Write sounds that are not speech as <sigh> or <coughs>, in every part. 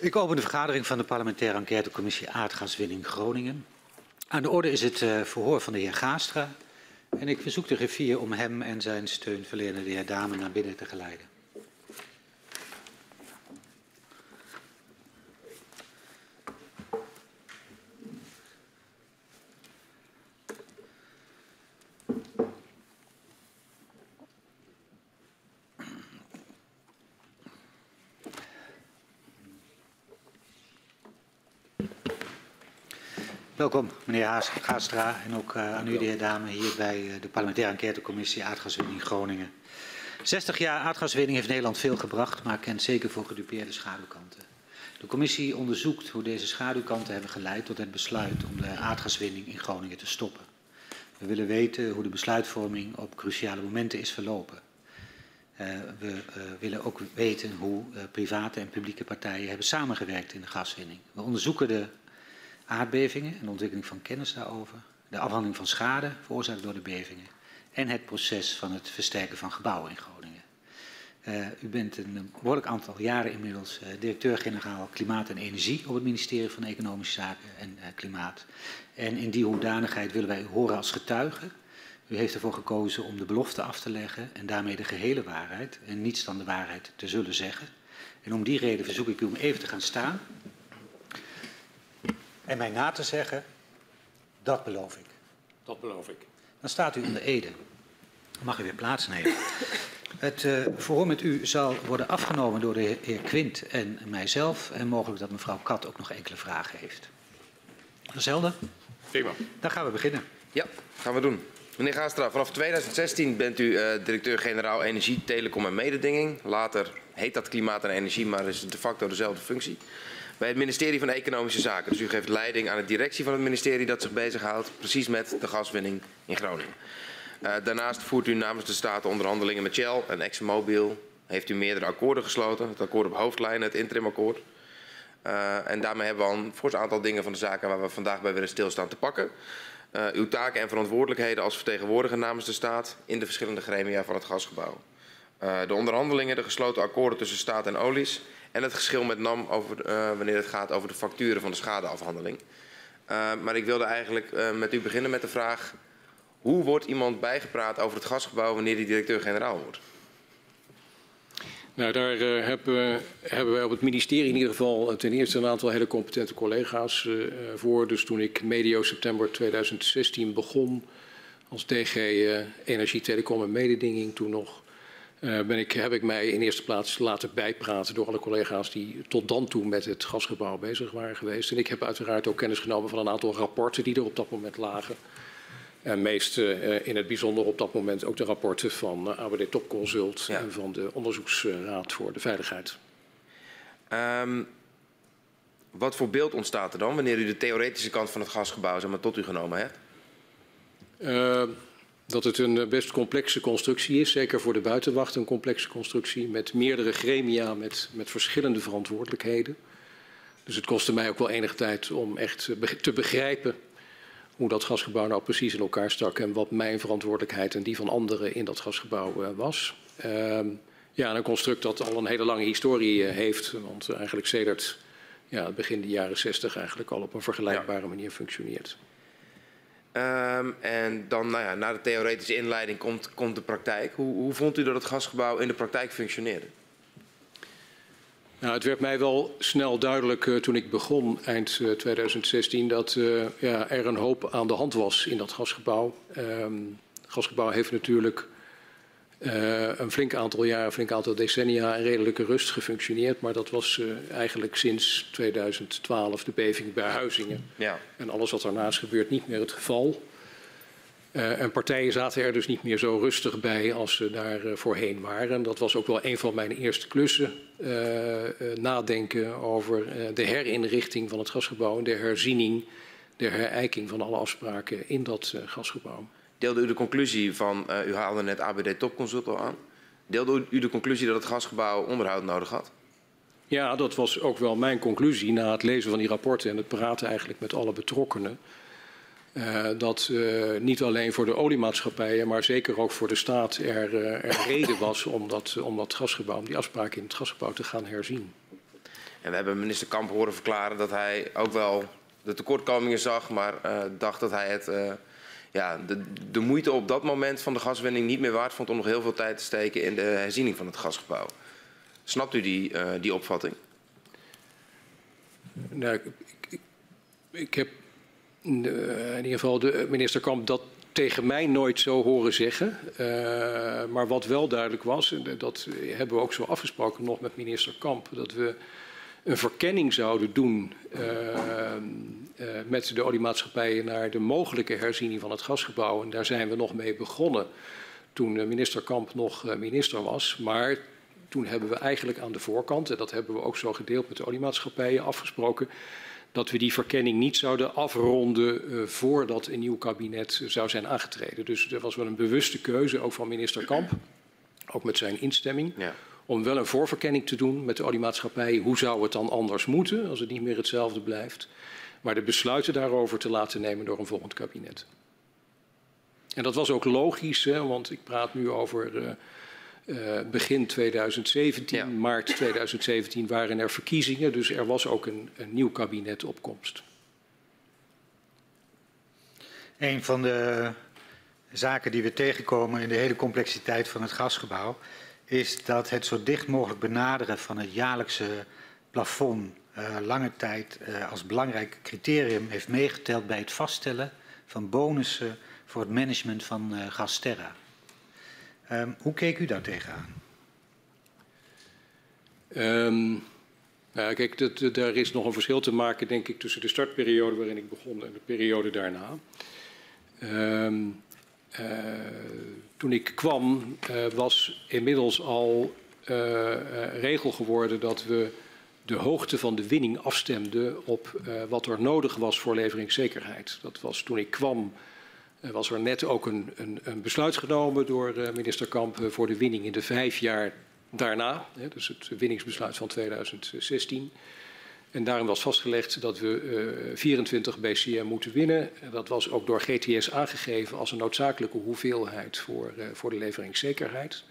Ik open de vergadering van de parlementaire enquêtecommissie Aardgaswinning Groningen. Aan de orde is het uh, verhoor van de heer Gaastra. En ik verzoek de griffier om hem en zijn steunverlener, de heer Dame, naar binnen te geleiden. Welkom, meneer Gaastra, en ook uh, aan u, de heer Dame, hier bij uh, de parlementaire enquêtecommissie Aardgaswinning Groningen. 60 jaar aardgaswinning heeft Nederland veel gebracht, maar kent zeker voor gedupeerde schaduwkanten. De commissie onderzoekt hoe deze schaduwkanten hebben geleid tot het besluit om de aardgaswinning in Groningen te stoppen. We willen weten hoe de besluitvorming op cruciale momenten is verlopen. Uh, we willen ook weten hoe private en publieke partijen hebben samengewerkt in de gaswinning. We onderzoeken de aardbevingen en ontwikkeling van kennis daarover, de afhandeling van schade veroorzaakt door de bevingen en het proces van het versterken van gebouwen in Groningen. Uh, u bent een behoorlijk aantal jaren inmiddels uh, directeur-generaal Klimaat en Energie op het ministerie van Economische Zaken en uh, Klimaat. En in die hoedanigheid willen wij u horen als getuige. U heeft ervoor gekozen om de belofte af te leggen en daarmee de gehele waarheid en niets dan de waarheid te zullen zeggen. En om die reden verzoek ik u om even te gaan staan en mij na te zeggen, dat beloof ik. Dat beloof ik. Dan staat u onder Ede. Dan mag u weer plaatsnemen. Het uh, verhoor met u zal worden afgenomen door de heer Quint en mijzelf. En mogelijk dat mevrouw Kat ook nog enkele vragen heeft. Dezelfde? Prima. Dan gaan we beginnen. Ja, gaan we doen. Meneer Gaastra, vanaf 2016 bent u uh, directeur-generaal Energie, Telecom en Mededinging. Later heet dat Klimaat en Energie, maar is de facto dezelfde functie bij het ministerie van Economische Zaken. Dus u geeft leiding aan de directie van het ministerie dat zich bezighoudt precies met de gaswinning in Groningen. Uh, daarnaast voert u namens de Staten onderhandelingen met Shell en ExxonMobil. Heeft u meerdere akkoorden gesloten, het akkoord op hoofdlijnen, het interimakkoord. Uh, en daarmee hebben we al een fors aantal dingen van de zaken waar we vandaag bij willen stilstaan te pakken. Uh, uw taken en verantwoordelijkheden als vertegenwoordiger namens de staat in de verschillende gremia van het gasgebouw. De onderhandelingen, de gesloten akkoorden tussen staat en olies en het geschil met NAM over, uh, wanneer het gaat over de facturen van de schadeafhandeling. Uh, maar ik wilde eigenlijk uh, met u beginnen met de vraag... hoe wordt iemand bijgepraat over het gasgebouw wanneer die directeur-generaal wordt? Nou, daar hebben, hebben wij op het ministerie in ieder geval ten eerste een aantal hele competente collega's voor. Dus toen ik medio september 2016 begon als DG Energie, Telecom en Mededinging, toen nog uh, ben ik, heb ik mij in eerste plaats laten bijpraten door alle collega's die tot dan toe met het gasgebouw bezig waren geweest. En ik heb uiteraard ook kennis genomen van een aantal rapporten die er op dat moment lagen. En meest uh, in het bijzonder op dat moment ook de rapporten van uh, ABD Topconsult ja. en van de Onderzoeksraad voor de Veiligheid. Um, wat voor beeld ontstaat er dan wanneer u de theoretische kant van het gasgebouw zeg maar, tot u genomen hebt? Dat het een best complexe constructie is, zeker voor de buitenwacht een complexe constructie met meerdere gremia met, met verschillende verantwoordelijkheden. Dus het kostte mij ook wel enige tijd om echt te begrijpen hoe dat gasgebouw nou precies in elkaar stak en wat mijn verantwoordelijkheid en die van anderen in dat gasgebouw uh, was. Uh, ja, een construct dat al een hele lange historie heeft, want eigenlijk sedert ja, begin de jaren 60 eigenlijk al op een vergelijkbare manier functioneert. Um, en dan, nou ja, na de theoretische inleiding komt, komt de praktijk. Hoe, hoe vond u dat het gasgebouw in de praktijk functioneerde? Nou, het werd mij wel snel duidelijk uh, toen ik begon eind uh, 2016 dat uh, ja, er een hoop aan de hand was in dat gasgebouw. Um, het gasgebouw heeft natuurlijk uh, een flink aantal jaar, een flink aantal decennia in redelijke rust gefunctioneerd. Maar dat was uh, eigenlijk sinds 2012 de beving bij Huizingen. Ja. En alles wat daarnaast gebeurt niet meer het geval. Uh, en partijen zaten er dus niet meer zo rustig bij als ze daar voorheen waren. En dat was ook wel een van mijn eerste klussen. nadenken over de herinrichting van het gasgebouw en de herziening, de herijking van alle afspraken in dat gasgebouw. Deelde u de conclusie van, uh, u haalde net ABD Topconsult al aan. Deelde u de conclusie dat het gasgebouw onderhoud nodig had? Ja, dat was ook wel mijn conclusie na het lezen van die rapporten en het praten eigenlijk met alle betrokkenen. Uh, dat uh, niet alleen voor de oliemaatschappijen, maar zeker ook voor de staat er, uh, er reden was om dat, om dat gasgebouw, om die afspraken in het gasgebouw te gaan herzien. En we hebben minister Kamp horen verklaren dat hij ook wel de tekortkomingen zag, maar dacht dat hij het, ja, de, de moeite op dat moment van de gaswinning niet meer waard vond om nog heel veel tijd te steken in de herziening van het gasgebouw. Snapt u die, uh, die opvatting? Nou, ik, ik, heb in ieder geval de minister Kamp dat tegen mij nooit zo horen zeggen. Uh, maar wat wel duidelijk was, en dat hebben we ook zo afgesproken nog met minister Kamp, dat we een verkenning zouden doen met de oliemaatschappijen naar de mogelijke herziening van het gasgebouw. En daar zijn we nog mee begonnen toen minister Kamp nog minister was. Maar toen hebben we eigenlijk aan de voorkant, en dat hebben we ook zo gedeeld met de oliemaatschappijen, afgesproken dat we die verkenning niet zouden afronden uh, voordat een nieuw kabinet zou zijn aangetreden. Dus er was wel een bewuste keuze, ook van minister Kamp, ook met zijn instemming, ja. om wel een voorverkenning te doen met de oliemaatschappij. Hoe zou het dan anders moeten als het niet meer hetzelfde blijft? Maar de besluiten daarover te laten nemen door een volgend kabinet. En dat was ook logisch, hè, want ik praat nu over uh, uh, begin 2017, ja. maart 2017 waren er verkiezingen, dus er was ook een, een nieuw kabinet op komst. Een van de zaken die we tegenkomen in de hele complexiteit van het gasgebouw is dat het zo dicht mogelijk benaderen van het jaarlijkse plafond lange tijd uh, als belangrijk criterium heeft meegeteld bij het vaststellen van bonussen voor het management van uh, Gasterra. Um, hoe keek u daar tegenaan? Um, kijk, dat, daar is nog een verschil te maken, denk ik, tussen de startperiode waarin ik begon en de periode daarna. Uh, toen ik kwam, was inmiddels al uh, regel geworden dat we de hoogte van de winning afstemden op wat er nodig was voor leveringszekerheid. Dat was toen ik kwam er was er net ook een, een, een besluit genomen door uh, minister Kamp uh, voor de winning in de vijf jaar daarna. Hè, dus het winningsbesluit van 2016. En daarin was vastgelegd dat we uh, 24 BCM moeten winnen. En dat was ook door GTS aangegeven als een noodzakelijke hoeveelheid voor, uh, voor de leveringszekerheid.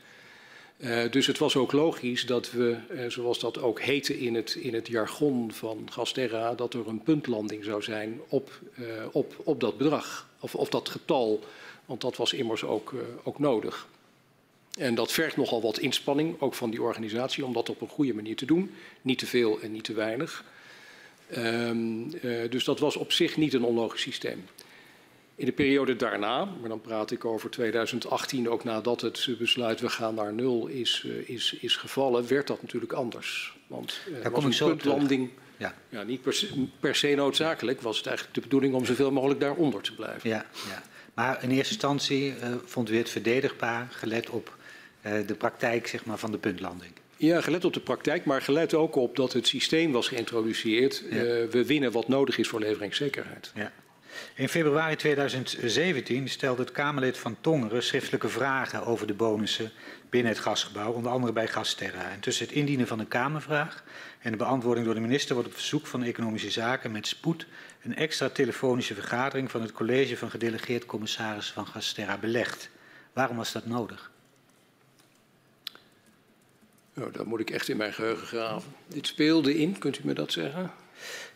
Uh, dus het was ook logisch dat we, uh, zoals dat ook heette in het, in het jargon van Gasterra, dat er een puntlanding zou zijn op, uh, op, op dat bedrag, of, dat getal, want dat was immers ook, ook nodig. En dat vergt nogal wat inspanning, ook van die organisatie, om dat op een goede manier te doen. Niet te veel en niet te weinig. Um, dus dat was op zich niet een onlogisch systeem. In de periode daarna, maar dan praat ik over 2018, ook nadat het besluit we gaan naar nul is, uh, is, is gevallen, werd dat natuurlijk anders. Want uh, Daar kom ik zo puntlanding, ja. Ja, niet per se, per se, noodzakelijk, was het eigenlijk de bedoeling om zoveel mogelijk daaronder te blijven. Ja, ja. Maar in eerste instantie uh, vond u het verdedigbaar, gelet op de praktijk zeg maar, van de puntlanding? Ja, gelet op de praktijk, maar gelet ook op dat het systeem was geïntroduceerd. Ja. we winnen wat nodig is voor leveringszekerheid. Ja. In februari 2017 stelde het Kamerlid van Tongeren schriftelijke vragen over de bonussen binnen het gasgebouw, onder andere bij Gasterra. En tussen het indienen van de Kamervraag en de beantwoording door de minister wordt op verzoek van Economische Zaken met spoed een extra telefonische vergadering van het college van gedelegeerd commissaris van Gasterra belegd. Waarom was dat nodig? Nou, dat moet ik echt in mijn geheugen graven. Dit speelde in, kunt u me dat zeggen?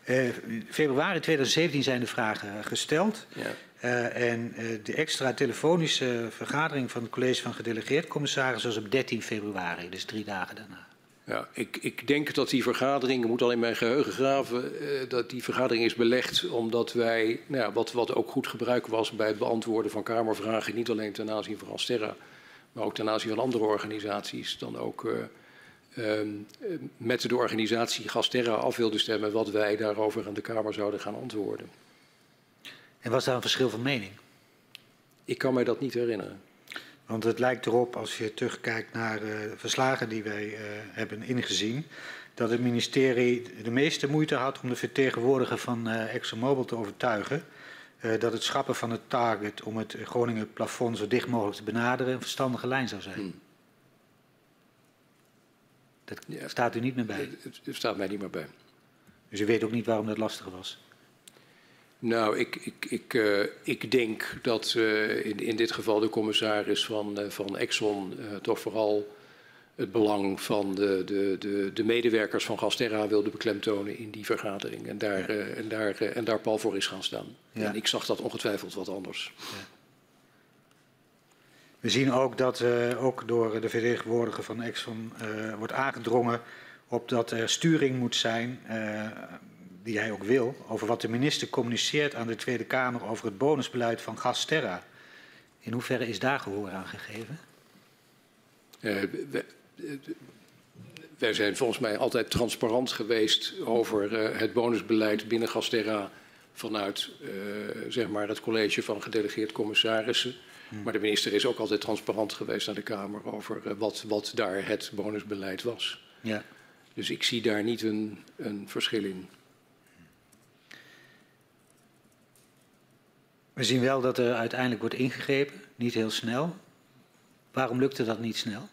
Uh, februari 2017 zijn de vragen gesteld. Ja. Uh, en uh, de extra telefonische vergadering van het college van gedelegeerd commissaris was op 13 februari, dus drie dagen daarna. Ja, ik, ik denk dat die vergadering, ik moet al in mijn geheugen graven, dat die vergadering is belegd omdat wij, nou ja, wat, wat ook goed gebruik was bij het beantwoorden van Kamervragen, niet alleen ten aanzien van Alsterra, maar ook ten aanzien van andere organisaties, dan ook met de organisatie Gasterra af wilde stemmen wat wij daarover aan de Kamer zouden gaan antwoorden. En was daar een verschil van mening? Ik kan mij dat niet herinneren. Want het lijkt erop, als je terugkijkt naar uh, verslagen die wij uh, hebben ingezien, dat het ministerie de meeste moeite had om de vertegenwoordiger van uh, ExxonMobil te overtuigen dat het schrappen van het target om het Groningen plafond zo dicht mogelijk te benaderen een verstandige lijn zou zijn. Hmm. Dat staat u niet meer bij? Het, het staat mij niet meer bij. Dus u weet ook niet waarom dat lastig was? Nou, ik, ik, ik, uh, ik denk dat uh, in, in dit geval de commissaris van, uh, van Exxon toch vooral het belang van de, de, de, de medewerkers van Gasterra wilde beklemtonen in die vergadering. En daar, ja. en daar, en daar pal voor is gaan staan. Ja. En ik zag dat ongetwijfeld wat anders. Ja. We zien ook dat uh, ook door de vertegenwoordiger van Exxon uh, wordt aangedrongen op dat er sturing moet zijn, uh, die hij ook wil, over wat de minister communiceert aan de Tweede Kamer over het bonusbeleid van Gasterra. In hoeverre is daar gehoor aan gegeven? wij zijn volgens mij altijd transparant geweest over het bonusbeleid binnen Gasterra vanuit zeg maar het college van gedelegeerd commissarissen. Hmm. Maar de minister is ook altijd transparant geweest naar de Kamer over uh, wat, wat daar het bonusbeleid was. Ja. Dus ik zie daar niet een, een verschil in. We zien wel dat er uiteindelijk wordt ingegrepen, niet heel snel. Waarom lukte dat niet snel?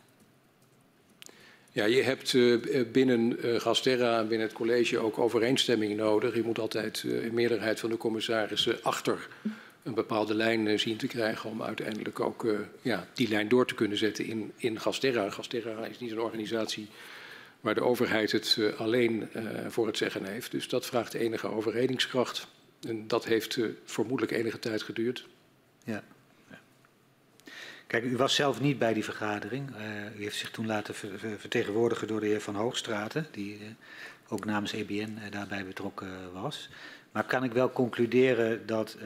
Ja, je hebt uh, binnen uh, Gasterra en binnen het college ook overeenstemming nodig. Je moet altijd een meerderheid van de commissarissen achter een bepaalde lijn uh, zien te krijgen om uiteindelijk ook uh, ja, die lijn door te kunnen zetten in, in Gasterra. Gasterra is niet een organisatie waar de overheid het uh, alleen voor het zeggen heeft. Dus dat vraagt enige overredingskracht. En dat heeft vermoedelijk enige tijd geduurd. Ja. Kijk, u was zelf niet bij die vergadering. u heeft zich toen laten ver vertegenwoordigen door de heer Van Hoogstraten, die ook namens EBN daarbij betrokken was. Maar kan ik wel concluderen dat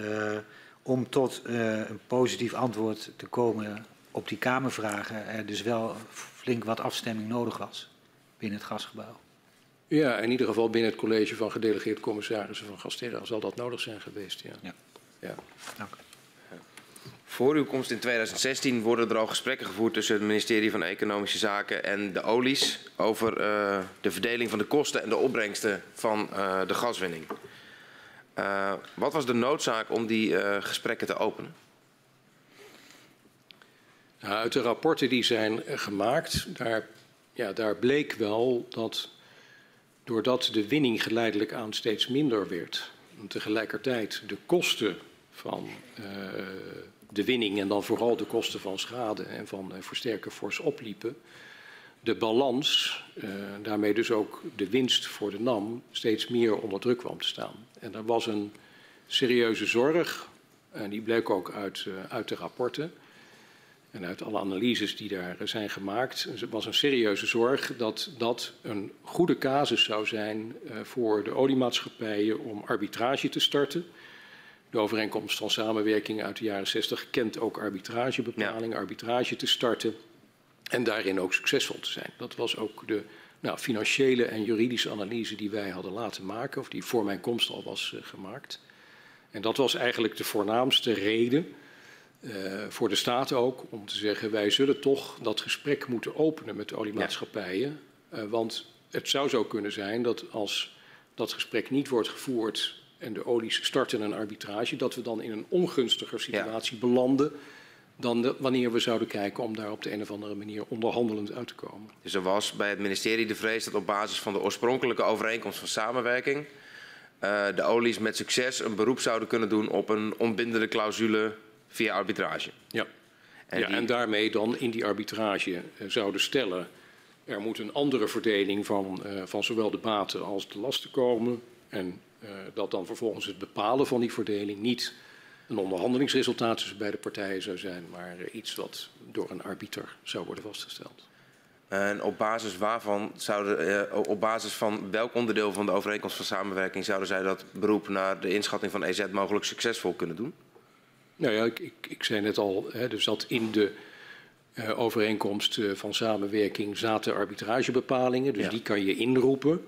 om tot uh, een positief antwoord te komen op die Kamervragen er dus wel flink wat afstemming nodig was binnen het gasgebouw. Ja, in ieder geval binnen het college van gedelegeerd commissarissen van Gasterra zal dat nodig zijn geweest. Ja. ja. ja. Dank. Voor uw komst in 2016 worden er al gesprekken gevoerd tussen het ministerie van Economische Zaken en de olies over uh, de verdeling van de kosten en de opbrengsten van uh, de gaswinning. Uh, wat was de noodzaak om die uh, gesprekken te openen? Nou, uit de rapporten die zijn gemaakt, daar, ja, daar bleek wel dat doordat de winning geleidelijk aan steeds minder werd, en tegelijkertijd de kosten van de winning en dan vooral de kosten van schade en van versterken fors opliepen, de balans, daarmee dus ook de winst voor de NAM, steeds meer onder druk kwam te staan. En er was een serieuze zorg, en die bleek ook uit, uh, uit de rapporten en uit alle analyses die daar zijn gemaakt. Er was een serieuze zorg dat dat een goede casus zou zijn uh, voor de oliemaatschappijen om arbitrage te starten. De overeenkomst van samenwerking uit de jaren 60 kent ook arbitragebepalingen, ja. arbitrage te starten en daarin ook succesvol te zijn. Dat was ook de nou, financiële en juridische analyse die wij hadden laten maken, of die voor mijn komst al was uh, gemaakt. En dat was eigenlijk de voornaamste reden, uh, voor de staat ook, om te zeggen: wij zullen toch dat gesprek moeten openen met de oliemaatschappijen. Ja. Uh, want het zou zo kunnen zijn dat als dat gesprek niet wordt gevoerd en de olies starten een arbitrage, dat we dan in een ongunstiger situatie ja. belanden dan de, wanneer we zouden kijken om daar op de een of andere manier onderhandelend uit te komen. Dus er was bij het ministerie de vrees dat op basis van de oorspronkelijke overeenkomst van samenwerking uh, de olies met succes een beroep zouden kunnen doen op een onbindende clausule via arbitrage. Ja, en, ja, die... en daarmee dan in die arbitrage uh, zouden stellen er moet een andere verdeling van, uh, van zowel de baten als de lasten komen. En dat dan vervolgens het bepalen van die verdeling niet een onderhandelingsresultaat tussen beide partijen zou zijn, maar iets wat door een arbiter zou worden vastgesteld. En op basis waarvan zouden, uh, op basis van welk onderdeel van de overeenkomst van samenwerking zouden zij dat beroep naar de inschatting van EZ mogelijk succesvol kunnen doen? Nou ja, ik, ik, ik zei net al, hè, dus dat in de uh, overeenkomst uh, van samenwerking zaten arbitragebepalingen, dus ja. die kan je inroepen.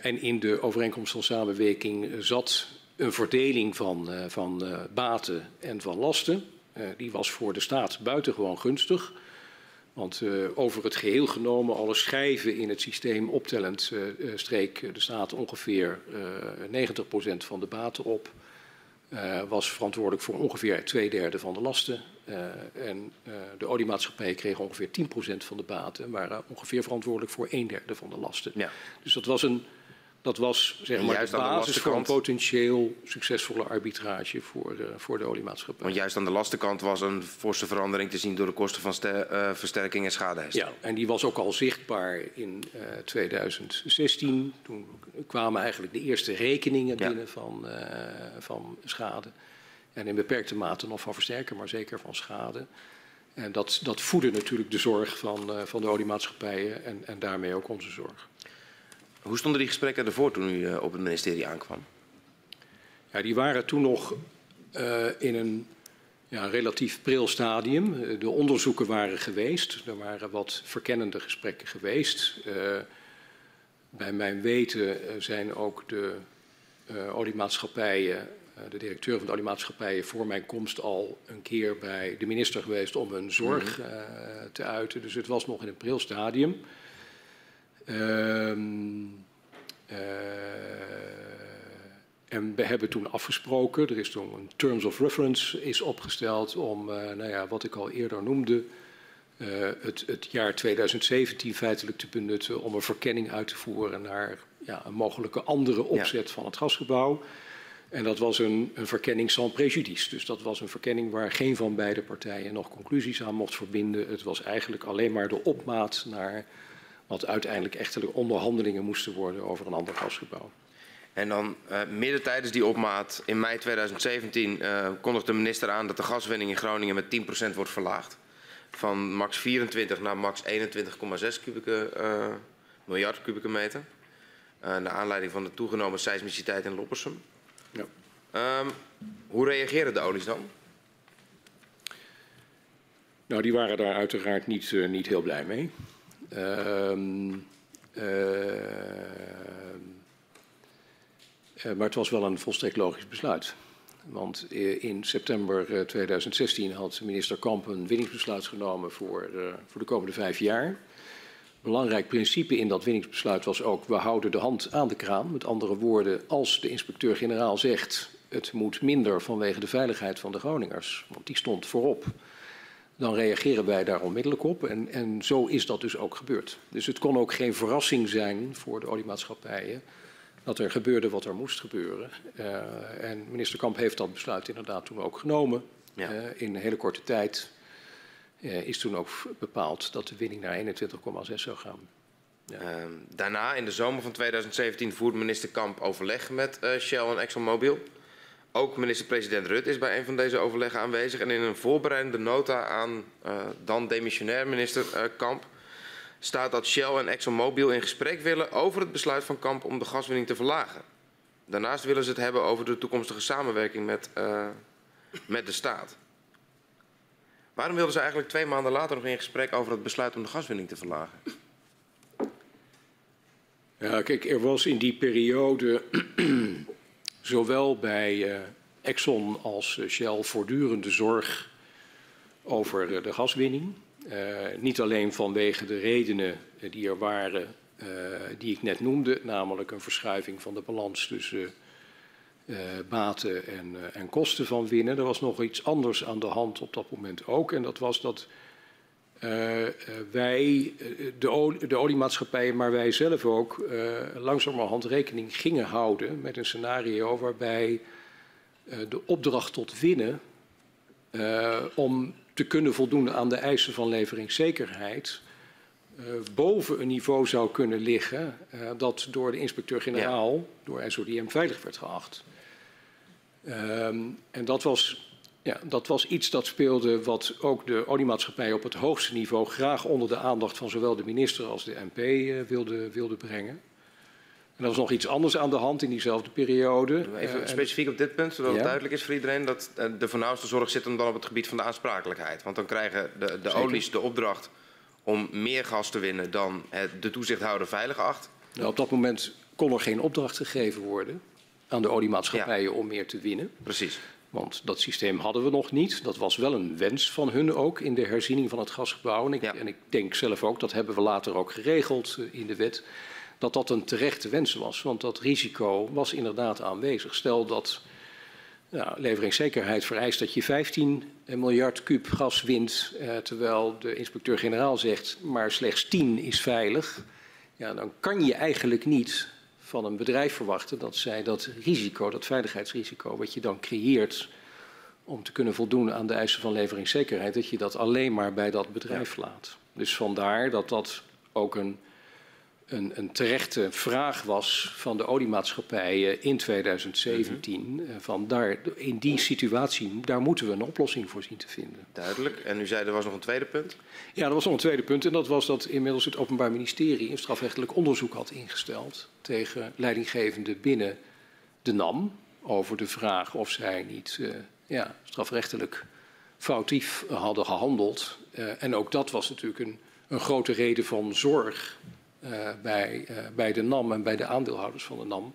en in de overeenkomst van samenwerking zat een verdeling van, uh, van uh, baten en van lasten. Uh, die was voor de staat buitengewoon gunstig. Want over het geheel genomen, alle schijven in het systeem optellend, streek de staat ongeveer 90% van de baten op. was verantwoordelijk voor ongeveer twee derde van de lasten. en de oliemaatschappij kreeg ongeveer 10% van de baten en waren ongeveer verantwoordelijk voor een derde van de lasten. Ja. Dus dat was een Dat was zeg maar juist de aan de basis voor een potentieel succesvolle arbitrage voor, eh, voor de oliemaatschappij. Want juist aan de lastenkant was een forse verandering te zien door de kosten van eh, versterking en schadeherstel. Ja, en die was ook al zichtbaar in eh, 2016. Toen kwamen eigenlijk de eerste rekeningen Ja. binnen van, eh, van schade. En in beperkte mate nog van versterken, maar zeker van schade. En dat, dat voedde natuurlijk de zorg van, eh, van de oliemaatschappijen en, en daarmee ook onze zorg. Hoe stonden die gesprekken ervoor toen u eh, op het ministerie aankwam? Ja, die waren toen nog eh, in een ja, relatief pril stadium. Eh, De onderzoeken waren geweest. Er waren wat verkennende gesprekken geweest. Bij mijn weten zijn ook de eh, oliemaatschappijen, de directeur van de oliemaatschappijen, voor mijn komst al een keer bij de minister geweest om hun zorg eh, te uiten. Dus het was nog in een pril stadium. Ehm, eh, en we hebben toen afgesproken, er is toen een Terms of Reference is opgesteld om, eh, nou ja, wat ik al eerder noemde, eh, het, het jaar 2017 feitelijk te benutten om een verkenning uit te voeren naar ja, een mogelijke andere opzet van het gasgebouw. En dat was een, een verkenning sans préjudice. Dus dat was een verkenning waar geen van beide partijen nog conclusies aan mocht verbinden. Het was eigenlijk alleen maar de opmaat naar wat uiteindelijk echtelijk onderhandelingen moesten worden over een ander gasgebouw. En dan eh, midden tijdens die opmaat in mei 2017 eh kondigt de minister aan dat de gaswinning in Groningen met 10% wordt verlaagd. Van max 24 naar max 21,6 kubieke, eh, miljard kubieke meter. Naar aanleiding van de toegenomen seismiciteit in Loppersum. Ja. Ehm, hoe reageren de olies dan? Nou, die waren daar uiteraard niet, niet heel blij mee. Ehm, ehm, eh, maar het was wel een volstrekt logisch besluit. Want eh, in september eh, 2016 had minister Kamp een winningsbesluit genomen voor, eh, voor de komende vijf jaar. Belangrijk principe in dat winningsbesluit was ook: we houden de hand aan de kraan. Met andere woorden, als de inspecteur-generaal zegt het moet minder vanwege de veiligheid van de Groningers, want die stond voorop, dan reageren wij daar onmiddellijk op. En, en zo is dat dus ook gebeurd. Dus het kon ook geen verrassing zijn voor de oliemaatschappijen dat er gebeurde wat er moest gebeuren. Uh, en minister Kamp heeft dat besluit inderdaad toen ook genomen. Ja. Uh, in een hele korte tijd uh, is toen ook bepaald dat de winning naar 21,6 zou gaan. Ja. Ehm, daarna, in de zomer van 2017, voerde minister Kamp overleg met Shell en ExxonMobil. Ook minister-president Rutte is bij een van deze overleggen aanwezig. En in een voorbereidende nota aan uh, dan demissionair minister uh, Kamp staat dat Shell en ExxonMobil in gesprek willen over het besluit van Kamp om de gaswinning te verlagen. Daarnaast willen ze het hebben over de toekomstige samenwerking met, uh, met de staat. Waarom wilden ze eigenlijk twee maanden later nog in gesprek over het besluit om de gaswinning te verlagen? Ja, kijk, er was in die periode zowel bij uh, Exxon als uh, Shell voortdurende zorg over uh, de gaswinning. Niet alleen vanwege de redenen die er waren, die ik net noemde, namelijk een verschuiving van de balans tussen baten en, en, kosten van winnen. Er was nog iets anders aan de hand op dat moment ook. En dat was dat wij, de, olie, de, oliemaatschappijen, maar wij zelf ook, langzamerhand rekening gingen houden met een scenario waarbij de opdracht tot winnen om te kunnen voldoen aan de eisen van leveringszekerheid boven een niveau zou kunnen liggen dat door de inspecteur-generaal, ja. door SODM, veilig werd geacht. Um, en dat was, ja, dat was iets dat speelde wat ook de oliemaatschappij op het hoogste niveau graag onder de aandacht van zowel de minister als de MP uh, wilde, wilde brengen. En er was nog iets anders aan de hand in diezelfde periode. Even specifiek op dit punt, zodat ja. het duidelijk is voor iedereen dat de voornaamste zorg zit hem dan op het gebied van de aansprakelijkheid. Want dan krijgen de, de olies de opdracht om meer gas te winnen dan de toezichthouder veilig acht. Nou, op dat moment kon er geen opdracht gegeven worden aan de oliemaatschappijen ja. om meer te winnen. Precies. Want dat systeem hadden we nog niet. Dat was wel een wens van hun ook in de herziening van het gasgebouw. En ik, ja. en ik denk zelf ook, dat hebben we later ook geregeld in de wet dat dat een terechte wens was. Want dat risico was inderdaad aanwezig. Stel dat leveringszekerheid vereist dat je 15 miljard kuub gas wint, eh, terwijl de inspecteur-generaal zegt maar slechts 10 is veilig. Ja, dan kan je eigenlijk niet van een bedrijf verwachten dat zij dat risico, dat veiligheidsrisico, wat je dan creëert om te kunnen voldoen aan de eisen van leveringszekerheid, dat je dat alleen maar bij dat bedrijf laat. Dus vandaar dat dat ook een een, een terechte vraag was van de oliemaatschappijen in 2017. Mm -hmm. Van daar, in die situatie, daar moeten we een oplossing voor zien te vinden. Duidelijk. En u zei er was nog een tweede punt? Ja, er was nog een tweede punt. En dat was dat inmiddels het Openbaar Ministerie een strafrechtelijk onderzoek had ingesteld tegen leidinggevenden binnen de NAM. Over de vraag of zij niet uh, ja, strafrechtelijk foutief hadden gehandeld. Uh, en ook dat was natuurlijk een, een grote reden van zorg bij, uh, bij de NAM en bij de aandeelhouders van de NAM.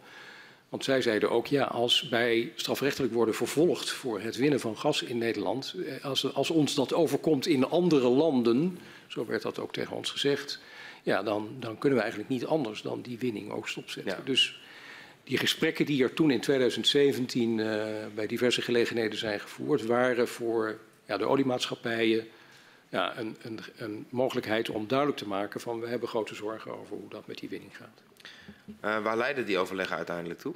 Want zij zeiden ook, ja, als wij strafrechtelijk worden vervolgd voor het winnen van gas in Nederland, eh, als, als ons dat overkomt in andere landen, zo werd dat ook tegen ons gezegd, ja, dan, dan kunnen we eigenlijk niet anders dan die winning ook stopzetten. Ja. Dus die gesprekken die er toen in 2017 uh, bij diverse gelegenheden zijn gevoerd, waren voor ja, de oliemaatschappijen, ja, een, een, een, mogelijkheid om duidelijk te maken van we hebben grote zorgen over hoe dat met die winning gaat. Uh, waar leiden die overleggen uiteindelijk toe?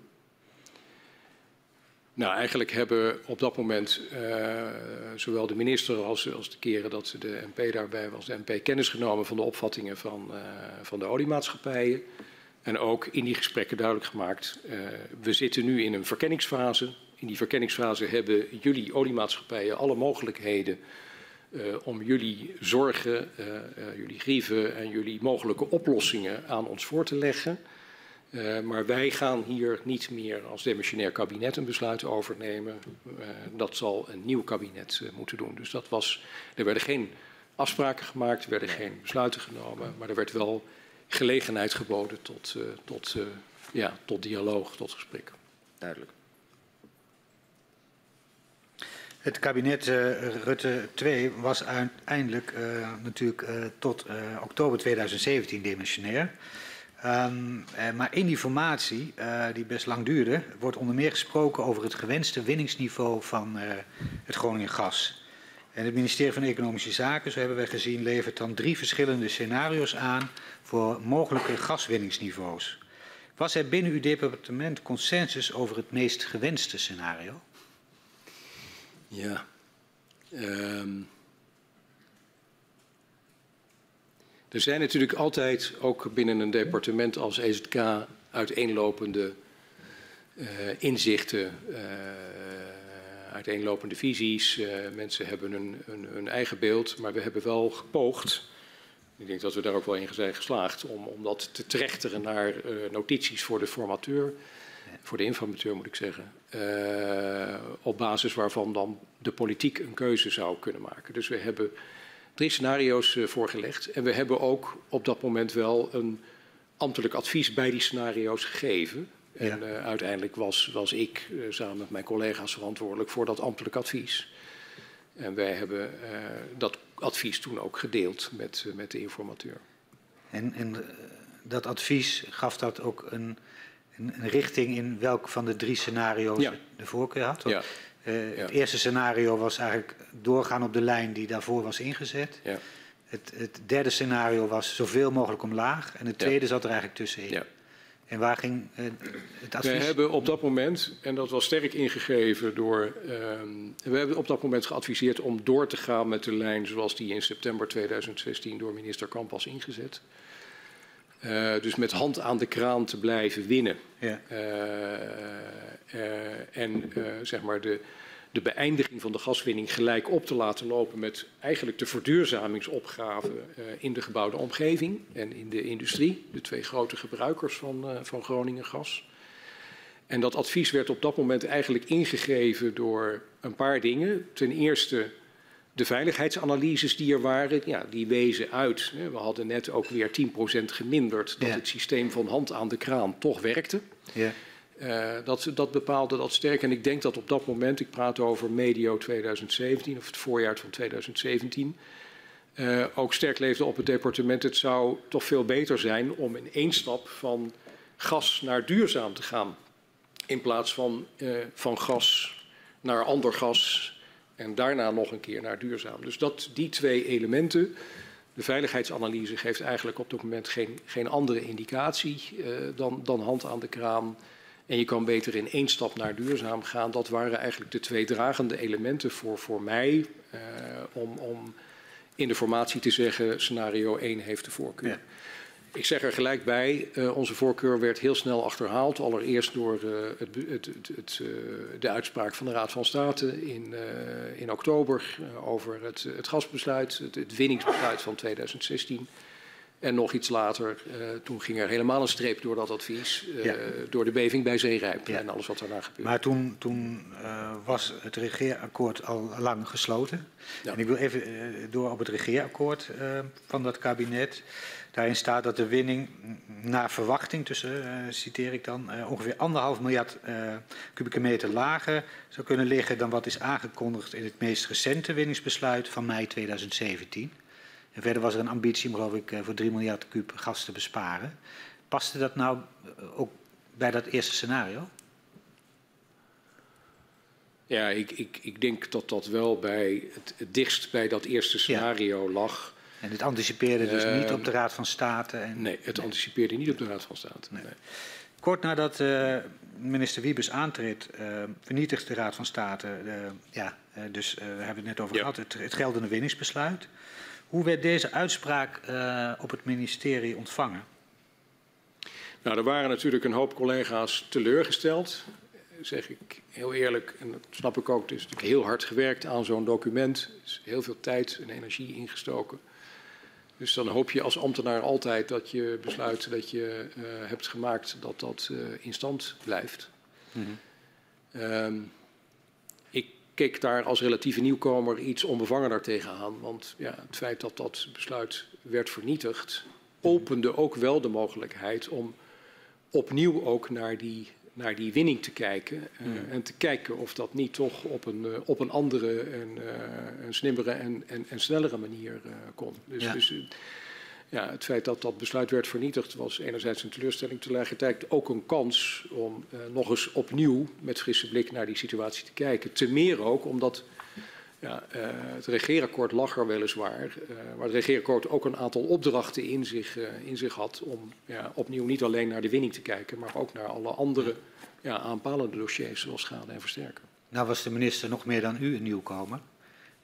Nou, eigenlijk hebben op dat moment uh, zowel de minister als, als de keren dat de MP daarbij was, de MP kennis genomen van de opvattingen van, uh, van de oliemaatschappijen. En ook in die gesprekken duidelijk gemaakt, we zitten nu in een verkenningsfase. In die verkenningsfase hebben jullie oliemaatschappijen alle mogelijkheden uh, om jullie zorgen, uh, uh, jullie grieven en jullie mogelijke oplossingen aan ons voor te leggen. maar wij gaan hier niet meer als demissionair kabinet een besluit over nemen. dat zal een nieuw kabinet moeten doen. Dus dat was, er werden geen afspraken gemaakt, er werden geen besluiten genomen, maar er werd wel gelegenheid geboden tot, tot, ja, tot dialoog, tot gesprek. Duidelijk. Het kabinet uh, Rutte 2 was uiteindelijk uh, natuurlijk uh, tot oktober 2017 demissionair. Um, maar in die formatie, die best lang duurde, wordt onder meer gesproken over het gewenste winningsniveau van het Groningen gas. En het ministerie van Economische Zaken, zo hebben wij gezien, levert dan drie verschillende scenario's aan voor mogelijke gaswinningsniveaus. Was er binnen uw departement consensus over het meest gewenste scenario? Ja. Um, er zijn natuurlijk altijd, ook binnen een departement als EZK, uiteenlopende uh, inzichten, uh, uiteenlopende visies. Uh, mensen hebben een, een, eigen beeld, maar we hebben wel gepoogd. Ik denk dat we daar ook wel in zijn geslaagd om, om dat te trechteren naar notities voor de formateur voor de informateur moet ik zeggen, uh, op basis waarvan dan de politiek een keuze zou kunnen maken. Dus we hebben drie scenario's uh, voorgelegd en we hebben ook op dat moment wel een ambtelijk advies bij die scenario's gegeven. Ja. En uh, uiteindelijk was, was ik samen met mijn collega's verantwoordelijk voor dat ambtelijk advies. En wij hebben dat advies toen ook gedeeld met, met de informateur. En, en dat advies gaf dat ook een een richting in welk van de drie scenario's ja. de voorkeur had. Ja. Uh, ja. Het eerste scenario was eigenlijk doorgaan op de lijn die daarvoor was ingezet. Het, het, derde scenario was zoveel mogelijk omlaag. En het tweede zat er eigenlijk tussenin. En waar ging uh, het advies? We hebben op dat moment, en dat was sterk ingegeven door. Uh, we hebben op dat moment geadviseerd om door te gaan met de lijn zoals die in september 2016 door minister Kamp was ingezet. Uh, dus met hand aan de kraan te blijven winnen. Ja. Uh, uh, en zeg maar de, de beëindiging van de gaswinning gelijk op te laten lopen met eigenlijk de verduurzamingsopgave in de gebouwde omgeving en in de industrie, de twee grote gebruikers van, van Groningen gas. En dat advies werd op dat moment eigenlijk ingegeven door een paar dingen. Ten eerste de veiligheidsanalyses die er waren, ja, die wezen uit. We hadden net ook weer 10% geminderd dat ja. het systeem van hand aan de kraan toch werkte. Ja. Uh, dat, dat bepaalde dat sterk. En ik denk dat op dat moment, ik praat over medio 2017 of het voorjaar van 2017, uh, ook sterk leefde op het departement. Het zou toch veel beter zijn om in één stap van gas naar duurzaam te gaan. In plaats van uh, van gas naar ander gas en daarna nog een keer naar duurzaam. Dus dat, die twee elementen, de veiligheidsanalyse geeft eigenlijk op dat moment geen, geen andere indicatie uh, dan, dan hand aan de kraan. En je kan beter in één stap naar duurzaam gaan. Dat waren eigenlijk de twee dragende elementen voor, voor mij uh, om, om in de formatie te zeggen scenario 1 heeft de voorkeur. Ik zeg er gelijk bij, uh, onze voorkeur werd heel snel achterhaald. Allereerst door uh, het, het, het, uh, de uitspraak van de Raad van State in, in oktober over het, het gasbesluit, het, winningsbesluit van 2016. En nog iets later, toen ging er helemaal een streep door dat advies, ja. door de beving bij Zeerijp ja. en alles wat daarna gebeurde. Maar toen, toen was het regeerakkoord al lang gesloten. Ja. En ik wil even door op het regeerakkoord van dat kabinet. Daarin staat dat de winning naar verwachting, tussen, uh, citeer ik dan, uh, ongeveer anderhalf miljard uh, kubieke meter lager zou kunnen liggen dan wat is aangekondigd in het meest recente winningsbesluit van mei 2017. En verder was er een ambitie om, geloof ik, voor 3 miljard kub gas te besparen. Paste dat nou ook bij dat eerste scenario? Ja, ik, ik, ik denk dat dat wel bij het, het dichtst bij dat eerste scenario ja. lag. En het anticipeerde dus uh, niet op de Raad van State? En... Nee, het nee. anticipeerde niet op de Raad van State. Nee. Nee. Kort nadat uh, minister Wiebes aantreedt, uh, vernietigt de Raad van State, ja, dus we hebben het net over ja. gehad, het, het, geldende winningsbesluit. Hoe werd deze uitspraak op het ministerie ontvangen? Nou, er waren natuurlijk een hoop collega's teleurgesteld, zeg ik heel eerlijk, en dat snap ik ook. Het is natuurlijk heel hard gewerkt aan zo'n document, er is heel veel tijd en energie ingestoken. Dus dan hoop je als ambtenaar altijd dat je besluit dat je uh, hebt gemaakt dat dat uh, in stand blijft. Mm -hmm. um, ik keek daar als relatieve nieuwkomer iets onbevangener tegenaan. Want ja, het feit dat dat besluit werd vernietigd, opende ook wel de mogelijkheid om opnieuw ook naar die naar die winning te kijken. Uh, mm. En te kijken of dat niet toch op een, uh, op een andere en uh, een slimmere en, en, en snellere manier kon. Dus, ja. dus ja, het feit dat dat besluit werd vernietigd was enerzijds een teleurstelling, tegelijkertijd ook een kans om nog eens opnieuw met frisse blik naar die situatie te kijken. Te meer ook omdat ja, uh, het regeerakkoord lag er weliswaar, uh, maar het regeerakkoord ook een aantal opdrachten in zich, uh, in zich had om ja, opnieuw niet alleen naar de winning te kijken, maar ook naar alle andere ja, aanpalende dossiers zoals schade en versterken. Nou was de minister nog meer dan u een nieuwkomer.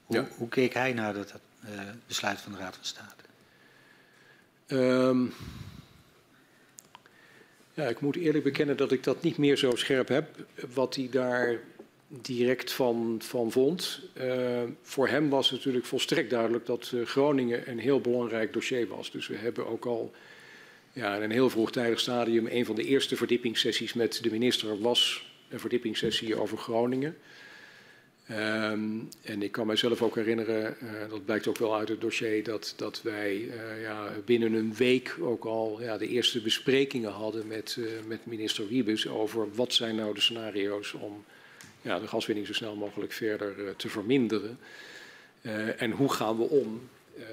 Hoe, ja. hoe keek hij naar dat besluit van de Raad van State? Um, ja, ik moet eerlijk bekennen dat ik dat niet meer zo scherp heb. Wat hij daar direct van, van vond. Uh, voor hem was natuurlijk volstrekt duidelijk dat uh, Groningen een heel belangrijk dossier was. Dus we hebben ook al ja, in een heel vroegtijdig stadium, een van de eerste verdiepingssessies met de minister was een verdiepingssessie over Groningen. Um, en ik kan mijzelf ook herinneren, uh, dat blijkt ook wel uit het dossier, dat, dat wij ja, binnen een week ook al ja, de eerste besprekingen hadden met, met minister Wiebes over wat zijn nou de scenario's om ja, de gaswinning zo snel mogelijk verder uh, te verminderen. Uh, en hoe gaan we om? Uh,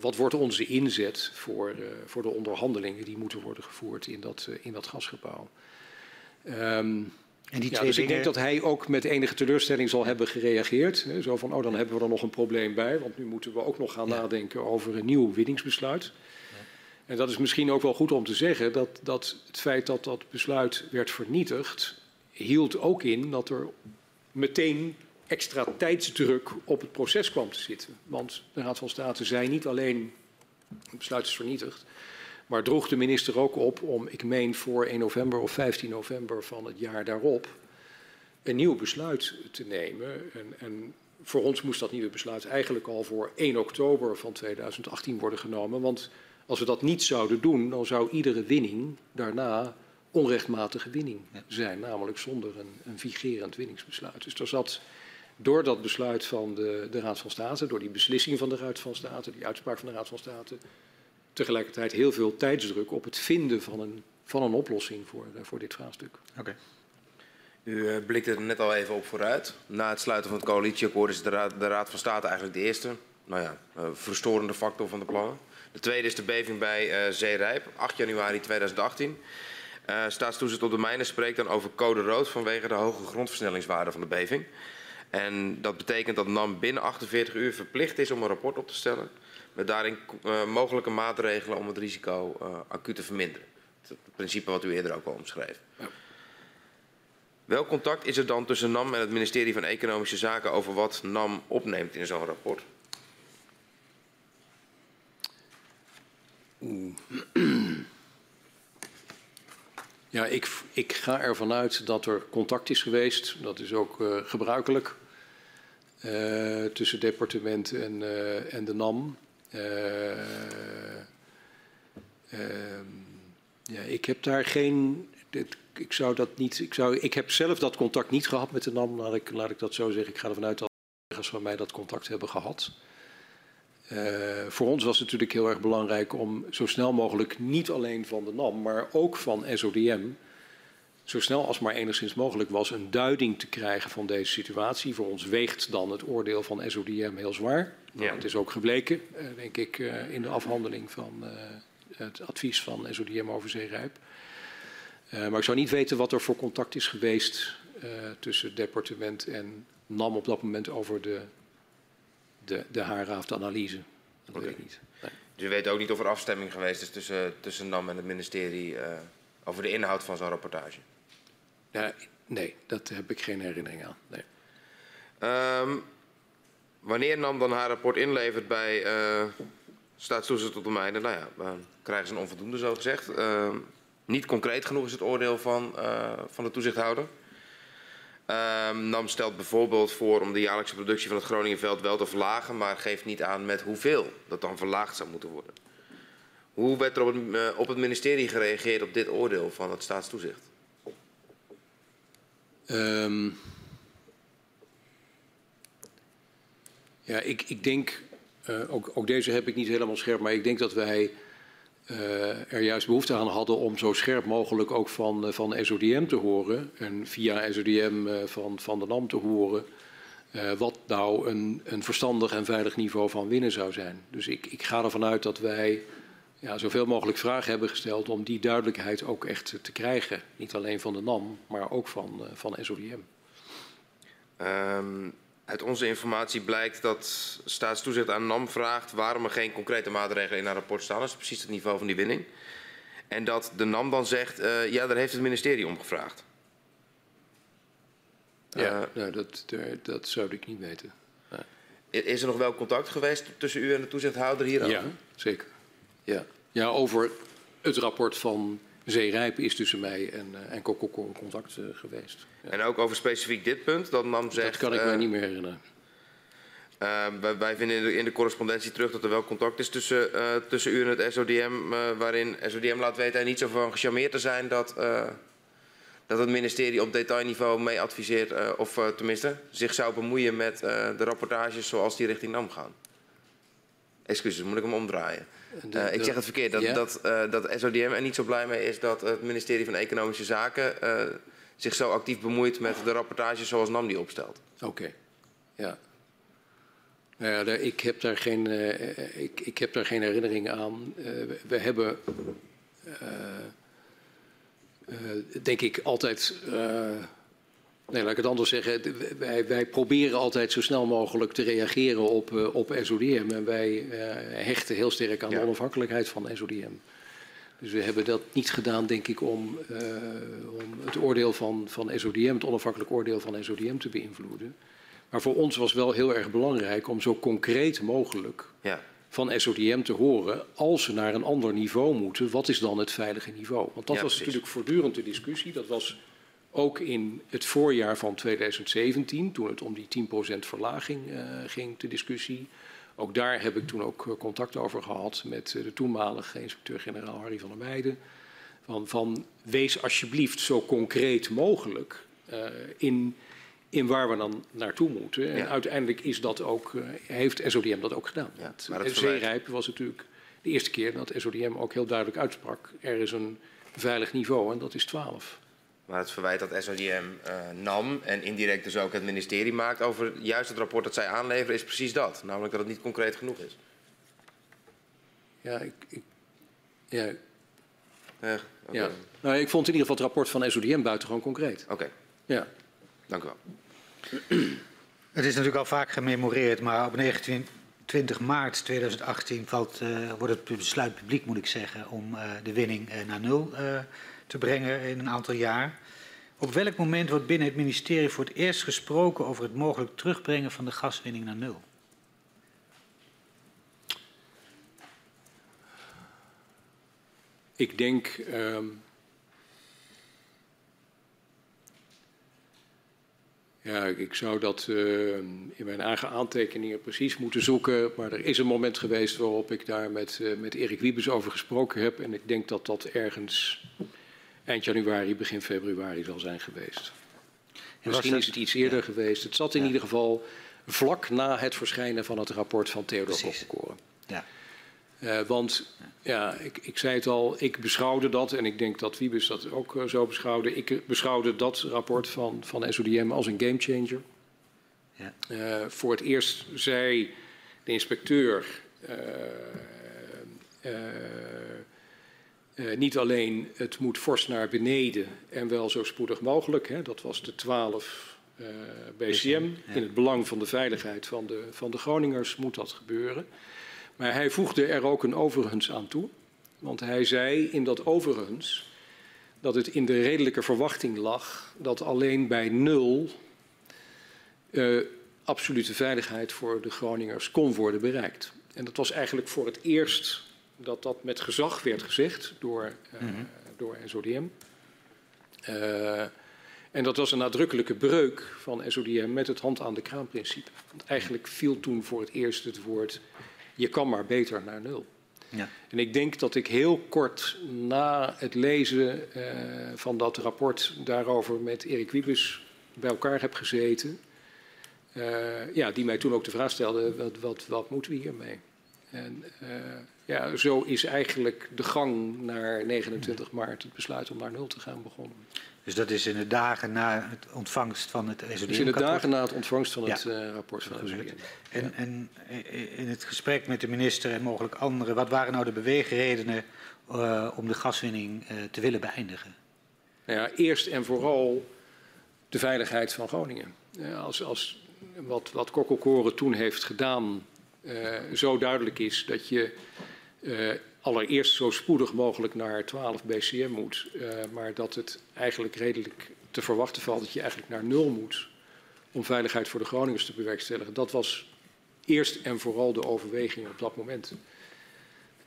wat wordt onze inzet voor, voor de onderhandelingen die moeten worden gevoerd in dat, in dat gasgebouw? Um, en die ja, dus ik denk dat hij ook met enige teleurstelling zal hebben gereageerd. Hè, zo van, oh, dan hebben we er nog een probleem bij. Want nu moeten we ook nog gaan ja. nadenken over een nieuw winningsbesluit. Ja. En dat is misschien ook wel goed om te zeggen dat, dat het feit dat dat besluit werd vernietigd, hield ook in dat er meteen extra tijdsdruk op het proces kwam te zitten. Want de Raad van State zei niet alleen het besluit is vernietigd, maar droeg de minister ook op om, ik meen voor 1 november of 15 november van het jaar daarop, een nieuw besluit te nemen. En, en voor ons moest dat nieuwe besluit eigenlijk al voor 1 oktober van 2018 worden genomen. Want als we dat niet zouden doen, dan zou iedere winning daarna onrechtmatige winning zijn, namelijk zonder een, een vigerend winningsbesluit. Dus er zat door dat besluit van de, de Raad van State, door die beslissing van de Raad van State, die uitspraak van de Raad van State, tegelijkertijd heel veel tijdsdruk op het vinden van een, van een oplossing voor, uh, voor dit vraagstuk. Oké. Okay. U uh, blikte er net al even op vooruit. Na het sluiten van het coalitieakkoord is de Raad, de Raad van State eigenlijk de eerste nou ja, uh, verstorende factor van de plannen. De tweede is de beving bij Zeerijp, 8 januari 2018. Uh, staatstoezicht op de mijnen spreekt dan over code rood vanwege de hoge grondversnellingswaarde van de beving. En dat betekent dat NAM binnen 48 uur verplicht is om een rapport op te stellen. met daarin uh, mogelijke maatregelen om het risico uh, acuut te verminderen. Het principe wat u eerder ook al omschreef. Ja. Welk contact is er dan tussen NAM en het ministerie van Economische Zaken over wat NAM opneemt in zo'n rapport? <clears throat> Ja, ik, ik, ga ervan uit dat er contact is geweest. Dat is ook uh, gebruikelijk. Uh, tussen departement en, uh, en de NAM. ja, ik heb daar geen. Ik zou dat niet. Ik, zou, ik heb zelf dat contact niet gehad met de NAM. Laat ik, laat ik dat zo zeggen. Ik ga ervan uit dat collega's van mij dat contact hebben gehad. Uh, voor ons was het natuurlijk heel erg belangrijk om zo snel mogelijk niet alleen van de NAM, maar ook van SODM, zo snel als maar enigszins mogelijk was, een duiding te krijgen van deze situatie. Voor ons weegt dan het oordeel van SODM heel zwaar. Ja. Het is ook gebleken, uh, denk ik, uh, in de afhandeling van het advies van SODM over zeerijp. maar ik zou niet weten wat er voor contact is geweest tussen het departement en NAM op dat moment over de de, de haarraafdanalyse. Dat okay. weet ik niet. Nee. Dus u weet ook niet of er afstemming geweest is tussen, tussen NAM en het ministerie uh, over de inhoud van zo'n rapportage? Ja, nee, dat heb ik geen herinnering aan. Nee. Um, wanneer NAM dan haar rapport inlevert bij uh, staatstoezicht tot domeinen, nou ja, dan krijgen ze een onvoldoende zo gezegd. Uh, niet concreet genoeg is het oordeel van, uh, van de toezichthouder. Um, NAM stelt bijvoorbeeld voor om de jaarlijkse productie van het Groningenveld wel te verlagen, maar geeft niet aan met hoeveel dat dan verlaagd zou moeten worden. Hoe werd er op het, uh, op het ministerie gereageerd op dit oordeel van het staatstoezicht? Um, ja, ik, ik denk, uh, ook, ook deze heb ik niet helemaal scherp, maar ik denk dat wij uh, er juist behoefte aan hadden om zo scherp mogelijk ook van, uh, van SODM te horen. En via SODM eh, van, van de NAM te horen. wat nou een, een verstandig en veilig niveau van winnen zou zijn. Dus ik, ik ga ervan uit dat wij ja, zoveel mogelijk vragen hebben gesteld om die duidelijkheid ook echt te krijgen. Niet alleen van de NAM, maar ook van, van SODM. Um, ehm, uit onze informatie blijkt dat staatstoezicht aan NAM vraagt waarom er geen concrete maatregelen in haar rapport staan. Dat is precies het niveau van die winning. En dat de NAM dan zegt, uh, ja, daar heeft het ministerie om gevraagd. Ja, uh, nou, dat, dat zou ik niet weten. Ja. Is er nog wel contact geweest tussen u en de toezichthouder hierover? Ja, zeker. Ja, ja over het rapport van zeerijp is tussen mij en, uh, en contact uh, geweest. Ja. En ook over specifiek dit punt, dat NAM zegt... Dat kan ik mij niet meer herinneren. Wij, wij, vinden in de, in de, correspondentie terug dat er wel contact is tussen, tussen u en het SODM, waarin SODM laat weten er niet zo van gecharmeerd te zijn dat, dat het ministerie op detailniveau mee adviseert, of tenminste zich zou bemoeien met de rapportages zoals die richting NAM gaan. Excuses, moet ik hem omdraaien? De, uh, ik zeg het verkeerd, dat, dat, dat SODM er niet zo blij mee is dat het ministerie van Economische Zaken uh, zich zo actief bemoeit met de rapportages zoals NAM die opstelt. Oké, okay. ja. Nou ja, ik, heb daar geen, ik, ik heb daar geen herinnering aan. we hebben, denk ik, altijd Nee, laat ik het anders zeggen. Wij, wij, proberen altijd zo snel mogelijk te reageren op, uh, op SODM. En wij uh, hechten heel sterk aan ja. de onafhankelijkheid van SODM. Dus we hebben dat niet gedaan, denk ik, om, uh, om het oordeel van, van SODM, het onafhankelijk oordeel van SODM te beïnvloeden. Maar voor ons was wel heel erg belangrijk om zo concreet mogelijk ja. van SODM te horen. Als ze naar een ander niveau moeten, wat is dan het veilige niveau? Want dat ja, was precies. natuurlijk voortdurend de discussie. Dat was ook in het voorjaar van 2017, toen het om die 10% verlaging uh, ging, de discussie. Ook daar heb ik toen ook eh, contact over gehad met de toenmalige inspecteur-generaal Harry van der Meijden. Van, van wees alsjeblieft zo concreet mogelijk uh, in, in waar we dan naartoe moeten. En uiteindelijk is dat ook, uh, heeft SODM dat ook gedaan. Ja, maar het zeerijp was natuurlijk de eerste keer dat SODM ook heel duidelijk uitsprak. Er is een veilig niveau en dat is 12. Maar het verwijt dat SODM uh, eh, nam en indirect dus ook het ministerie maakt over juist het rapport dat zij aanleveren is precies dat. Namelijk dat het niet concreet genoeg is. Ja, ik, ik ja. Okay. ja. Nou, ik vond in ieder geval het rapport van SODM buitengewoon concreet. Oké. Okay. Ja. Dank u wel. <clears throat> Het is natuurlijk al vaak gememoreerd, maar op 19 20 maart 2018 valt, uh, wordt het besluit publiek, moet ik zeggen, om uh, de winning uh, naar nul te brengen in een aantal jaar. Op welk moment wordt binnen het ministerie voor het eerst gesproken over het mogelijk terugbrengen van de gaswinning naar nul? Ik denk. Um, ja, ik zou dat uh, in mijn eigen aantekeningen precies moeten zoeken. Maar er is een moment geweest waarop ik daar met, uh, met Erik Wiebes over gesproken heb. En ik denk dat dat ergens eind januari, begin februari zal zijn geweest. Misschien is het iets eerder ja. geweest. Het zat in ja. ieder geval vlak na het verschijnen van het rapport van Theodor Hofkoren. Ja. Uh, want ja, ik, ik, zei het al, ik beschouwde dat, en ik denk dat Wiebes dat ook uh, zo beschouwde. Ik beschouwde dat rapport van, van SODM als een gamechanger. Ja. Uh, voor het eerst zei de inspecteur niet alleen het moet fors naar beneden en wel zo spoedig mogelijk. Hè, dat was de 12 BCM. Ja. In het belang van de veiligheid van de, van de Groningers moet dat gebeuren. Maar hij voegde er ook een overigens aan toe. Want hij zei in dat overigens dat het in de redelijke verwachting lag dat alleen bij nul uh, absolute veiligheid voor de Groningers kon worden bereikt. En dat was eigenlijk voor het eerst dat dat met gezag werd gezegd door, mm -hmm. door SODM. Uh, en dat was een nadrukkelijke breuk van SODM met het hand aan de kraan principe. Want eigenlijk viel toen voor het eerst het woord je kan maar beter naar nul. Ja. En ik denk dat ik heel kort na het lezen uh, van dat rapport daarover met Erik Wiebes bij elkaar heb gezeten. Uh, ja, die mij toen ook de vraag stelde, wat, wat, wat moeten we hiermee? En uh, ja, zo is eigenlijk de gang naar 29 maart het besluit om naar nul te gaan begonnen. Dus dat is in de dagen na het ontvangst van het SODM-rapport? Dus in de dagen na het ontvangst van het uh, rapport van het SODM. En, ja. en, in het gesprek met de minister en mogelijk anderen, wat waren nou de beweegredenen uh, om de gaswinning uh, te willen beëindigen? Nou ja, eerst en vooral de veiligheid van Groningen. als, als wat, wat Kokkelkoren toen heeft gedaan zo duidelijk is dat je allereerst zo spoedig mogelijk naar 12 BCM moet, uh, maar dat het eigenlijk redelijk te verwachten valt dat je eigenlijk naar nul moet om veiligheid voor de Groningers te bewerkstelligen. Dat was eerst en vooral de overweging op dat moment.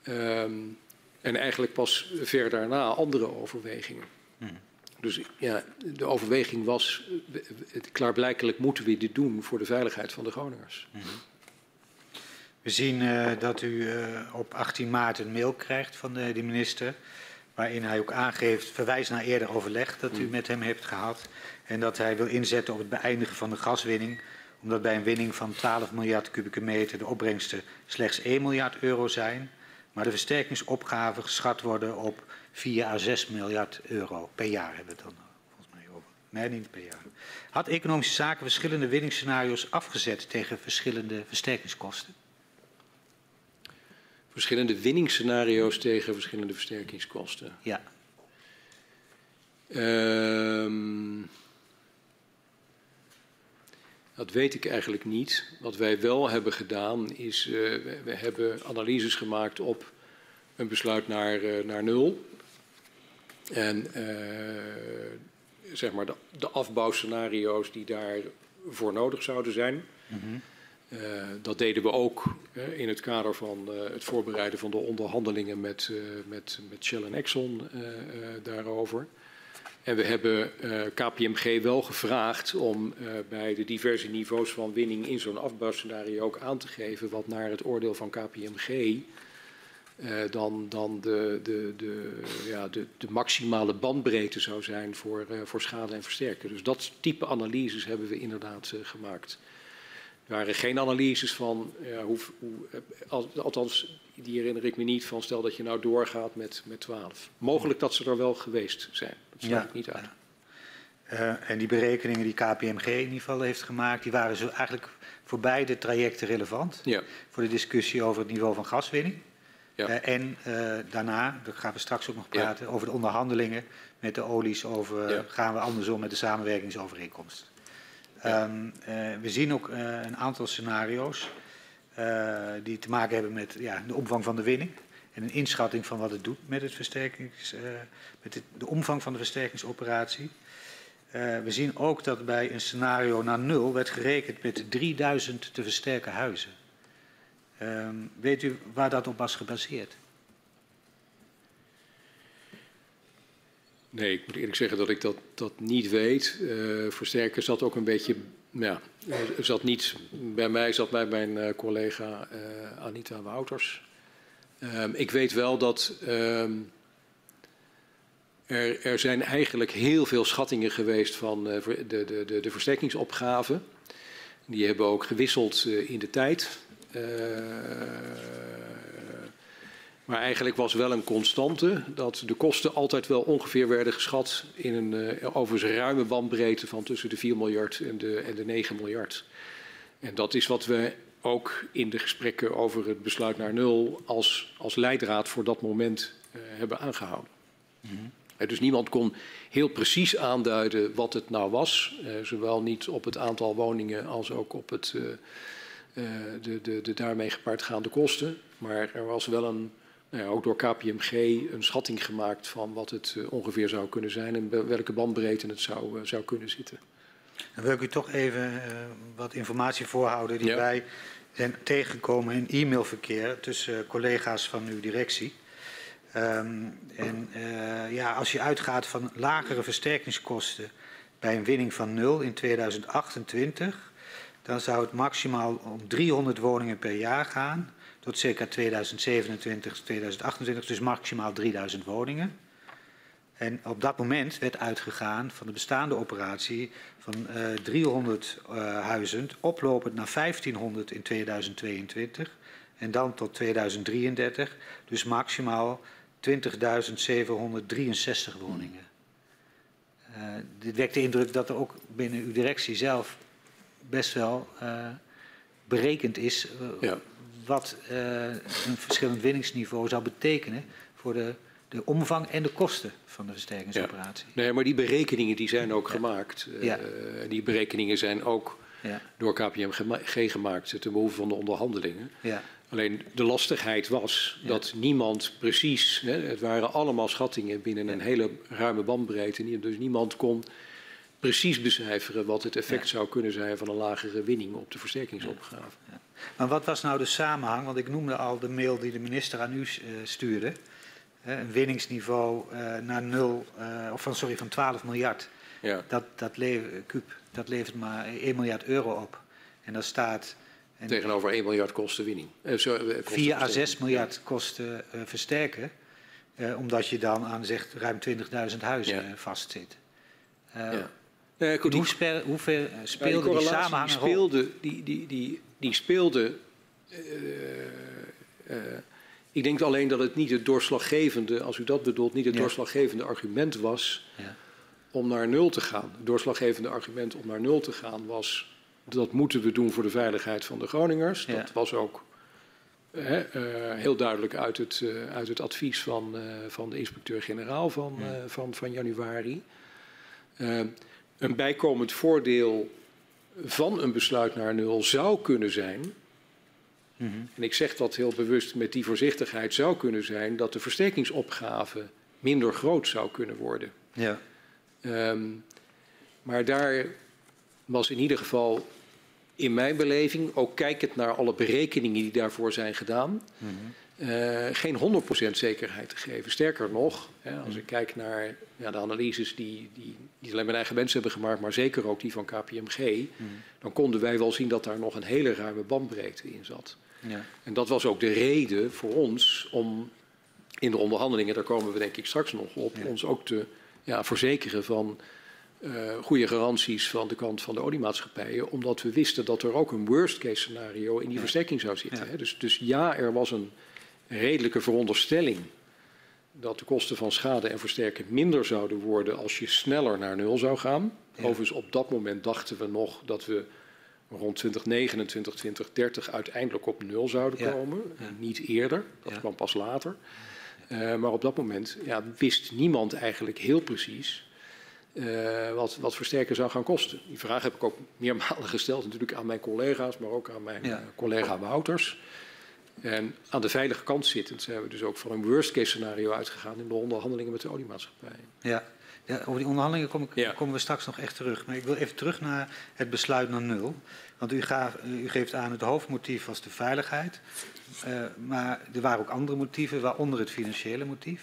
Um, en eigenlijk pas ver daarna andere overwegingen. Hmm. Dus ja, de overweging was, klaarblijkelijk moeten we dit doen voor de veiligheid van de Groningers. Hmm. We zien uh, dat u uh, op 18 maart een mail krijgt van de, de, minister. Waarin hij ook aangeeft, verwijst naar eerder overleg dat u met hem hebt gehad. En dat hij wil inzetten op het beëindigen van de gaswinning. Omdat bij een winning van 12 miljard kubieke meter de opbrengsten slechts 1 miljard euro zijn. Maar de versterkingsopgaven geschat worden op 4 à 6 miljard euro per jaar hebben we het dan volgens mij over. Nee, niet per jaar. Had economische zaken verschillende winningsscenario's afgezet tegen verschillende versterkingskosten? Verschillende winningsscenario's tegen verschillende versterkingskosten. Ja. Um, dat weet ik eigenlijk niet. Wat wij wel hebben gedaan is, uh, we, we, hebben analyses gemaakt op een besluit naar, uh, naar nul. En uh, zeg maar de, de afbouwscenario's die daarvoor nodig zouden zijn. Mm -hmm. Uh, dat deden we ook uh, in het kader van uh, het voorbereiden van de onderhandelingen met, met, met Shell en Exxon daarover. En we hebben KPMG wel gevraagd om bij de diverse niveaus van winning in zo'n afbouwscenario ook aan te geven wat naar het oordeel van KPMG dan, dan de, de, de, ja, de, de maximale bandbreedte zou zijn voor, voor schade en versterken. Dus dat type analyses hebben we inderdaad gemaakt. Er waren geen analyses van, ja, hoe, hoe, althans, die herinner ik me niet van, stel dat je nou doorgaat met, met 12. Mogelijk dat ze er wel geweest zijn, dat sluit ja. ik niet uit. Uh, en die berekeningen die KPMG in ieder geval heeft gemaakt, die waren zo eigenlijk voor beide trajecten relevant. Ja. Voor de discussie over het niveau van gaswinning. Ja. Uh, en uh, daarna, daar gaan we straks ook nog praten, ja. over de onderhandelingen met de olies, over gaan we andersom met de samenwerkingsovereenkomst. Um, uh, we zien ook uh, een aantal scenario's. uh, die te maken hebben met ja, de omvang van de winning en een inschatting van wat het doet met, het versterkings, met het, de omvang van de versterkingsoperatie. Uh, we zien ook dat bij een scenario naar nul werd gerekend met 3000 te versterken huizen. Um, weet u waar dat op was gebaseerd? Nee, ik moet eerlijk zeggen dat ik dat, dat niet weet. Uh, zat ook een beetje. Ja, zat niet bij mij, zat bij mijn uh, collega uh, Anita Wouters. Um, ik weet wel dat. Um, er, er, zijn eigenlijk heel veel schattingen geweest van de, de, de, de versterkingsopgave. Die hebben ook gewisseld in de tijd. Maar eigenlijk was wel een constante dat de kosten altijd wel ongeveer werden geschat in een uh, overigens ruime bandbreedte van tussen de 4 miljard en de, en de 9 miljard. En dat is wat we ook in de gesprekken over het besluit naar nul als, als leidraad voor dat moment uh, hebben aangehouden. Mm -hmm. Dus niemand kon heel precies aanduiden wat het nou was, uh, zowel niet op het aantal woningen als ook op het, de, de, de daarmee gepaardgaande kosten. Maar er was wel een nou ja, ook door KPMG een schatting gemaakt van wat het uh, ongeveer zou kunnen zijn en welke bandbreedte het zou, uh, zou kunnen zitten. Dan wil ik u toch even wat informatie voorhouden die ja. wij zijn tegengekomen in e-mailverkeer tussen collega's van uw directie. Um, en ja, als je uitgaat van lagere versterkingskosten bij een winning van nul in 2028, dan zou het maximaal om 300 woningen per jaar gaan tot circa 2027, 2028, dus maximaal 3000 woningen. En op dat moment werd uitgegaan van de bestaande operatie van uh, 300 uh, huizen, oplopend naar 1500 in 2022 en dan tot 2033, dus maximaal 20.763 woningen. Uh, dit wekt de indruk dat er ook binnen uw directie zelf best wel berekend is ja wat uh, een verschillend winningsniveau zou betekenen voor de, de omvang en de kosten van de versterkingsoperatie. Ja. Nee, maar die berekeningen die zijn ook ja. gemaakt. Uh, ja. Die berekeningen zijn ook door KPMG gemaakt ten behoeve van de onderhandelingen. Alleen de lastigheid was dat niemand precies, hè, het waren allemaal schattingen binnen een hele ruime bandbreedte, dus niemand kon precies becijferen wat het effect zou kunnen zijn van een lagere winning op de versterkingsopgave. Maar wat was nou de samenhang? Want ik noemde al de mail die de minister aan u uh, stuurde. Uh, een winningsniveau uh, naar nul, of van, sorry, van 12 miljard. Ja. Dat, dat, Kuub, dat levert maar 1 miljard euro op. En dat staat... En Tegenover 1 miljard kosten winning. Sorry, 4 à 6 miljard kosten versterken. omdat je dan aan zegt ruim 20.000 huizen ja. vastzit. Ja. Uh, goed, hoe, spe, hoe ver speelde die, die samenhang die speelde, die, die, die, die speelde. Uh, uh, ik denk alleen dat het niet het doorslaggevende, als u dat bedoelt, niet het ja. doorslaggevende argument was ja. om naar nul te gaan. Het doorslaggevende argument om naar nul te gaan was dat moeten we doen voor de veiligheid van de Groningers. Ja. Dat was ook heel duidelijk uit het, uit het advies van, van de inspecteur-generaal van, van, van januari. Een bijkomend voordeel van een besluit naar nul zou kunnen zijn, mm -hmm. en ik zeg dat heel bewust met die voorzichtigheid, zou kunnen zijn dat de versterkingsopgave minder groot zou kunnen worden. Ja. Um, maar daar was in ieder geval in mijn beleving, ook kijkend naar alle berekeningen die daarvoor zijn gedaan, -hmm. Uh, geen 100% zekerheid te geven. Sterker nog, hè, als ik kijk naar ja, de analyses die, die niet alleen mijn eigen mensen hebben gemaakt, maar zeker ook die van KPMG, mm. dan konden wij wel zien dat daar nog een hele ruime bandbreedte in zat. Ja. En dat was ook de reden voor ons om in de onderhandelingen, daar komen we denk ik straks nog op, ja. ons ook te ja, verzekeren van uh, goede garanties van de kant van de oliemaatschappijen, omdat we wisten dat er ook een worst case scenario in die versterking zou zitten. Hè. Dus, dus ja, er was een redelijke veronderstelling dat de kosten van schade en versterken minder zouden worden als je sneller naar nul zou gaan. Ja. Overigens, op dat moment dachten we nog dat we rond 2029, 2030 uiteindelijk op nul zouden ja. komen. Ja. Niet eerder, dat kwam pas later. Uh, maar op dat moment wist niemand eigenlijk heel precies uh, wat, wat versterken zou gaan kosten. Die vraag heb ik ook meermalen gesteld natuurlijk aan mijn collega's, maar ook aan mijn ja. collega Wouters. En aan de veilige kant zittend zijn we dus ook van een worst case scenario uitgegaan in de onderhandelingen met de oliemaatschappij. Ja, ja over die onderhandelingen kom ik, komen we straks nog echt terug. Maar ik wil even terug naar het besluit naar nul. Want u, u geeft aan het hoofdmotief was de veiligheid. Uh, maar er waren ook andere motieven, waaronder het financiële motief.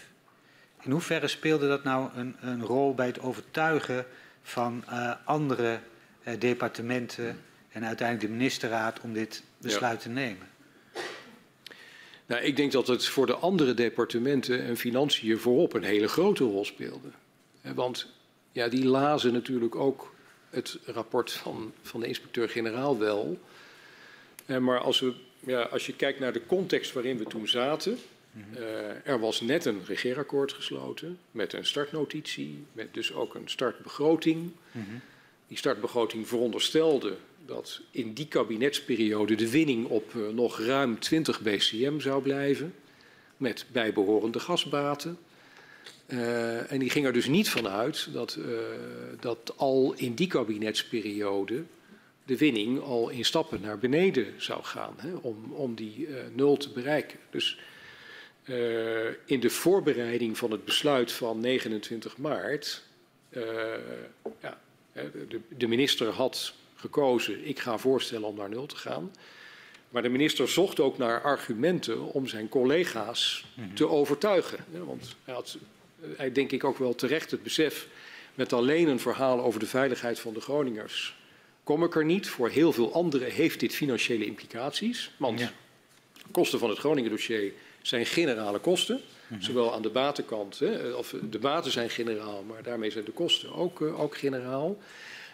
In hoeverre speelde dat nou een, een rol bij het overtuigen van uh, andere uh, departementen en uiteindelijk de ministerraad om dit besluit ja. te nemen? Nou, ik denk dat het voor de andere departementen en financiën voorop een hele grote rol speelde. Want ja, die lazen natuurlijk ook het rapport van, van de inspecteur-generaal wel. Maar als, we, ja, als je kijkt naar de context waarin we toen zaten. Uh, er was net een regeerakkoord gesloten met een startnotitie, met dus ook een startbegroting. Mm -hmm. Die startbegroting veronderstelde dat in die kabinetsperiode de winning op uh, nog ruim 20 BCM zou blijven, met bijbehorende gasbaten. Uh, en die ging er dus niet van uit dat, dat al in die kabinetsperiode de winning al in stappen naar beneden zou gaan hè, om, om die nul te bereiken. Dus in de voorbereiding van het besluit van 29 maart, ja, de, de minister had gekozen, ik ga voorstellen om naar nul te gaan. Maar de minister zocht ook naar argumenten om zijn collega's mhm. te overtuigen. Want hij had, hij denk ik ook wel terecht het besef, met alleen een verhaal over de veiligheid van de Groningers kom ik er niet. Voor heel veel anderen heeft dit financiële implicaties. Want ja. kosten van het Groningen dossier zijn generale kosten. Mhm. Zowel aan de batenkant, hè, of de baten zijn generaal, maar daarmee zijn de kosten ook, uh, ook generaal.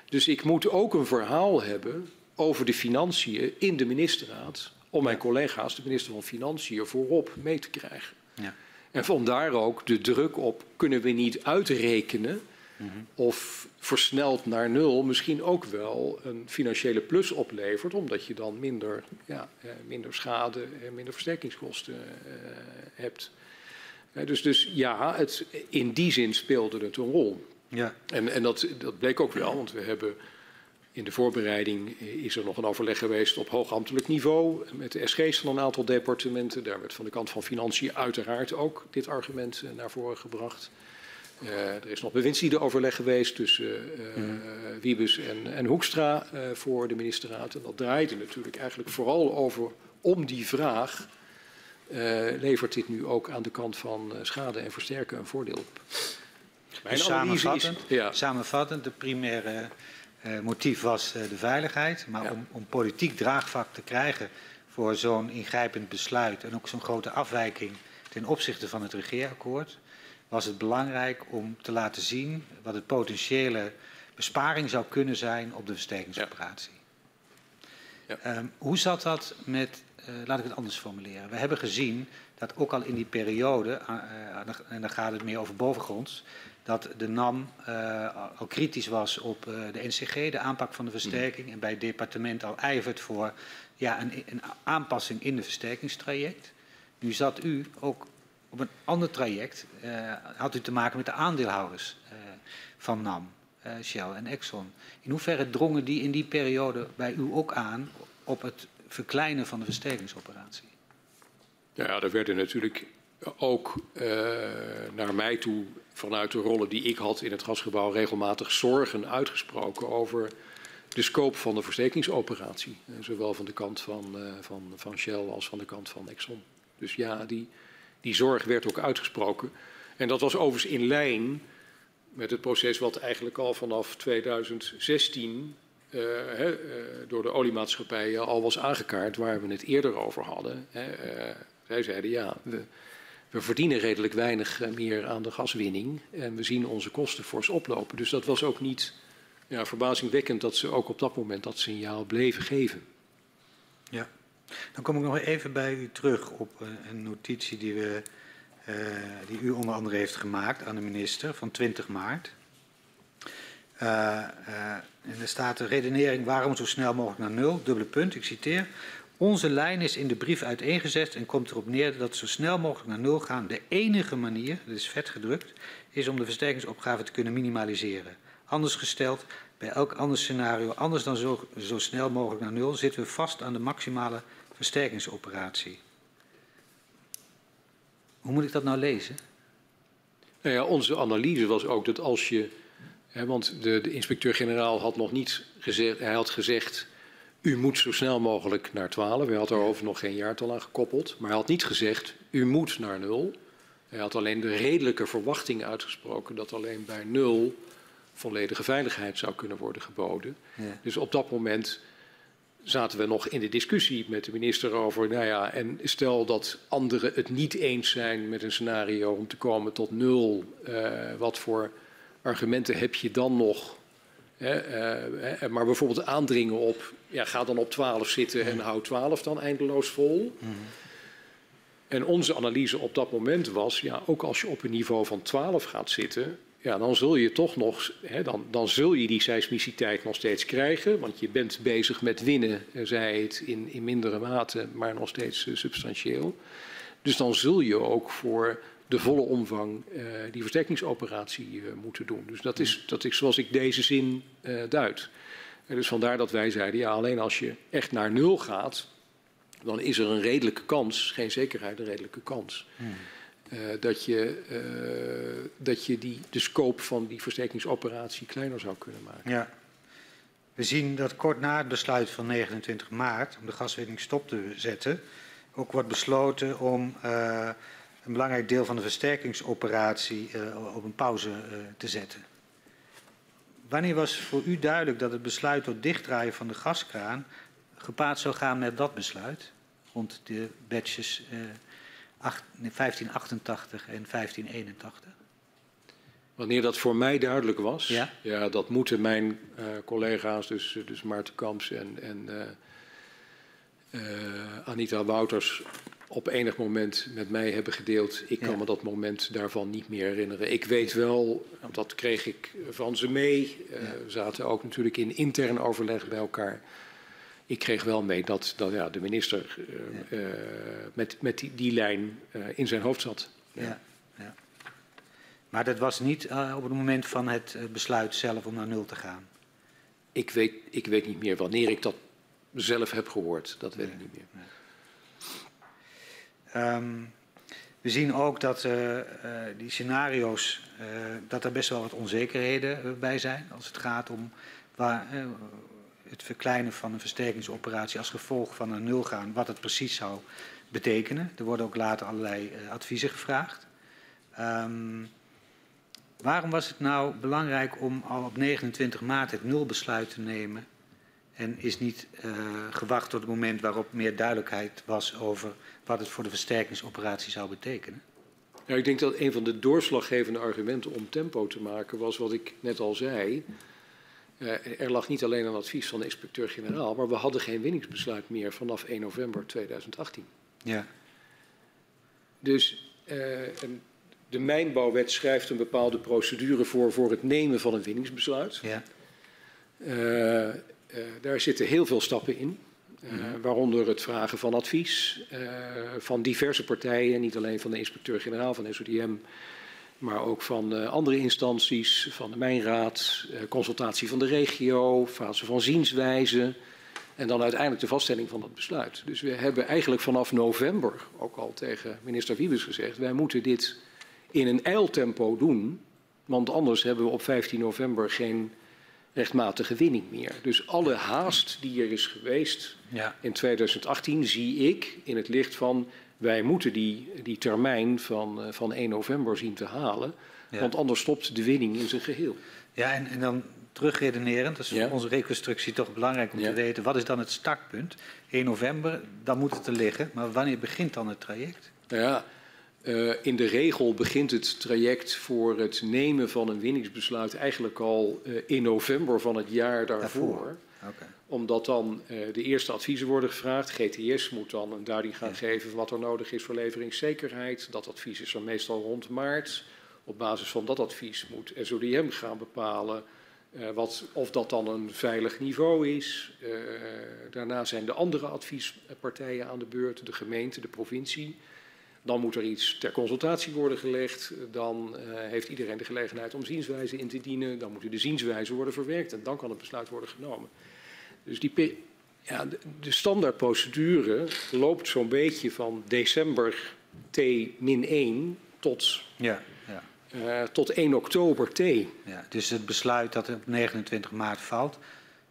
Dus ik moet ook een verhaal hebben over de financiën in de ministerraad. Om mijn collega's, de minister van Financiën, voorop mee te krijgen. Ja. En vandaar ook de druk op, kunnen we niet uitrekenen mm -hmm. of versneld naar nul misschien ook wel een financiële plus oplevert, omdat je dan minder, ja, eh, minder schade en minder versterkingskosten uh, hebt. Dus, dus ja, het, in die zin speelde het een rol. Ja. En, en dat, dat bleek ook wel, want we hebben in de voorbereiding is er nog een overleg geweest op hoogambtelijk niveau met de SG's van een aantal departementen. Daar werd van de kant van financiën uiteraard ook dit argument eh, naar voren gebracht. Uh, er is nog bewindsliedenoverleg geweest tussen uh, mm. Wiebes en, en Hoekstra voor de ministerraad. En dat draaide natuurlijk eigenlijk vooral over om die vraag. levert dit nu ook aan de kant van schade en versterken een voordeel op? Mijn dus samenvattend, is, ja. samenvattend, de primaire uh, motief was uh, de veiligheid. Maar ja. om, om, politiek draagvlak te krijgen voor zo'n ingrijpend besluit en ook zo'n grote afwijking ten opzichte van het regeerakkoord, was het belangrijk om te laten zien wat het potentiële besparing zou kunnen zijn op de versterkingsoperatie. Ja. Ja. Um, hoe zat dat met, uh, laat ik het anders formuleren. We hebben gezien dat ook al in die periode, en dan gaat het meer over bovengronds, dat de NAM uh, al kritisch was op de NCG, de aanpak van de versterking, en bij het departement al ijvert voor ja, een, een aanpassing in de versterkingstraject. Nu zat u ook op een ander traject, uh, had u te maken met de aandeelhouders van NAM, Shell en Exxon. In hoeverre drongen die in die periode bij u ook aan op het verkleinen van de versterkingsoperatie? Ja, er werden natuurlijk ook naar mij toe vanuit de rollen die ik had in het gasgebouw regelmatig zorgen uitgesproken over de scope van de verstekingsoperatie. Eh, zowel van de kant van, van, van Shell als van de kant van Exxon. Dus ja, die, die zorg werd ook uitgesproken. En dat was overigens in lijn met het proces wat eigenlijk al vanaf 2016 uh, he, uh, door de oliemaatschappijen al was aangekaart, waar we het eerder over hadden. He, uh, zij zeiden ja, we, verdienen redelijk weinig eh, meer aan de gaswinning en we zien onze kosten fors oplopen. Dus dat was ook niet ja, verbazingwekkend dat ze ook op dat moment dat signaal bleven geven. Ja, dan kom ik nog even bij u terug op eh, een notitie die, we, uh, die u onder andere heeft gemaakt aan de minister van 20 maart. Uh, en er staat de redenering waarom zo snel mogelijk naar nul, dubbele punt, ik citeer. Onze lijn is in de brief uiteengezet en komt erop neer dat zo snel mogelijk naar nul gaan de enige manier, dat is vet gedrukt, is om de versterkingsopgave te kunnen minimaliseren. Anders gesteld, bij elk ander scenario, anders dan zo, zo snel mogelijk naar nul, zitten we vast aan de maximale versterkingsoperatie. Hoe moet ik dat nou lezen? Nou ja, onze analyse was ook dat als je. Hè, want de, de inspecteur-generaal had nog niet gezegd. Hij had gezegd. U moet zo snel mogelijk naar 12. Hij had erover nog geen jaartal aan gekoppeld. Maar hij had niet gezegd. U moet naar nul. Hij had alleen de redelijke verwachting uitgesproken dat alleen bij nul volledige veiligheid zou kunnen worden geboden. Ja. Dus op dat moment zaten we nog in de discussie met de minister over, nou ja, en stel dat anderen het niet eens zijn met een scenario om te komen tot nul, uh, wat voor argumenten heb je dan nog? Hè, uh, maar bijvoorbeeld aandringen op, ja, ga dan op 12 zitten en houd 12 dan eindeloos vol. En onze analyse op dat moment was, ja, ook als je op een niveau van 12 gaat zitten, ja, dan zul je toch nog, hè, dan, dan zul je die seismiciteit nog steeds krijgen. Want je bent bezig met winnen, zei het, in, in mindere mate, maar nog steeds uh, substantieel. Dus dan zul je ook voor de volle omvang uh, die versterkingsoperatie uh, moeten doen. Dus dat is, dat is zoals ik deze zin duid. En dus vandaar dat wij zeiden, ja, alleen als je echt naar nul gaat, dan is er een redelijke kans, geen zekerheid, een redelijke kans. Hmm. Uh, dat je, uh, dat je die, de scope van die versterkingsoperatie kleiner zou kunnen maken. Ja. We zien dat kort na het besluit van 29 maart om de gaswinning stop te zetten, ook wordt besloten om uh, een belangrijk deel van de versterkingsoperatie op een pauze te zetten. Wanneer was voor u duidelijk dat het besluit tot dichtdraaien van de gaskraan gepaard zou gaan met dat besluit rond de batches 1588 en 1581. Wanneer dat voor mij duidelijk was, ja, ja dat moeten mijn uh, collega's, dus, dus Maarten Kamps en, en uh, uh, Anita Wouters, op enig moment met mij hebben gedeeld. Ik kan ja. me dat moment daarvan niet meer herinneren. Ik weet wel, dat kreeg ik van ze mee. Ja. We zaten ook natuurlijk in intern overleg bij elkaar ik kreeg wel mee dat, dat ja, de minister uh, ja. uh, met, met die, die lijn uh, in zijn hoofd zat. Ja. ja. Ja, Maar dat was niet op het moment van het besluit zelf om naar nul te gaan? Ik weet, ik weet niet meer wanneer ik dat zelf heb gehoord. Dat weet ik niet meer. Um, we zien ook dat die scenario's, dat er best wel wat onzekerheden bij zijn als het gaat om waar, het verkleinen van een versterkingsoperatie als gevolg van een nul gaan, wat het precies zou betekenen. Er worden ook later allerlei uh, adviezen gevraagd. Um, waarom was het nou belangrijk om al op 29 maart het nulbesluit te nemen en is niet uh, gewacht tot het moment waarop meer duidelijkheid was over wat het voor de versterkingsoperatie zou betekenen? Ja, ik denk dat een van de doorslaggevende argumenten om tempo te maken was wat ik net al zei. Uh, er lag niet alleen een advies van de inspecteur-generaal, maar we hadden geen winningsbesluit meer vanaf 1 november 2018. Ja. Dus uh, de mijnbouwwet schrijft een bepaalde procedure voor voor het nemen van een winningsbesluit. Ja. Uh, daar zitten heel veel stappen in. Mm-hmm. waaronder het vragen van advies van diverse partijen, niet alleen van de inspecteur-generaal van SODM, maar ook van uh, andere instanties, van de Mijnraad, uh, consultatie van de regio, fase van zienswijze en dan uiteindelijk de vaststelling van dat besluit. Dus we hebben eigenlijk vanaf november ook al tegen minister Wiebes gezegd, wij moeten dit in een eiltempo doen, want anders hebben we op 15 november geen rechtmatige winning meer. Dus alle haast die er is geweest ja. in 2018 zie ik in het licht van wij moeten die, die termijn van, uh, van 1 november zien te halen. Ja. Want anders stopt de winning in zijn geheel. Ja, en, en dan terugredenerend, dat is ja. voor onze reconstructie toch belangrijk om ja. te weten. Wat is dan het startpunt? 1 november, dan moet het er liggen. Maar wanneer begint dan het traject? Ja, uh, in de regel begint het traject voor het nemen van een winningsbesluit eigenlijk al uh, in november van het jaar daarvoor. daarvoor. Okay omdat dan uh, de eerste adviezen worden gevraagd. GTS moet dan een duiding gaan geven van wat er nodig is voor leveringszekerheid. Dat advies is er meestal rond maart. Op basis van dat advies moet SODM gaan bepalen Uh, wat, of dat dan een veilig niveau is. Uh, daarna zijn de andere adviespartijen aan de beurt, de gemeente, de provincie. Dan moet er iets ter consultatie worden gelegd. Dan uh, heeft iedereen de gelegenheid om zienswijze in te dienen. Dan moeten de zienswijzen worden verwerkt en dan kan het besluit worden genomen. Dus die, ja, de, de standaardprocedure loopt zo'n beetje van december T-1 tot ja. Ja. Uh, tot 1 oktober T. Ja, dus het besluit dat op 29 maart valt,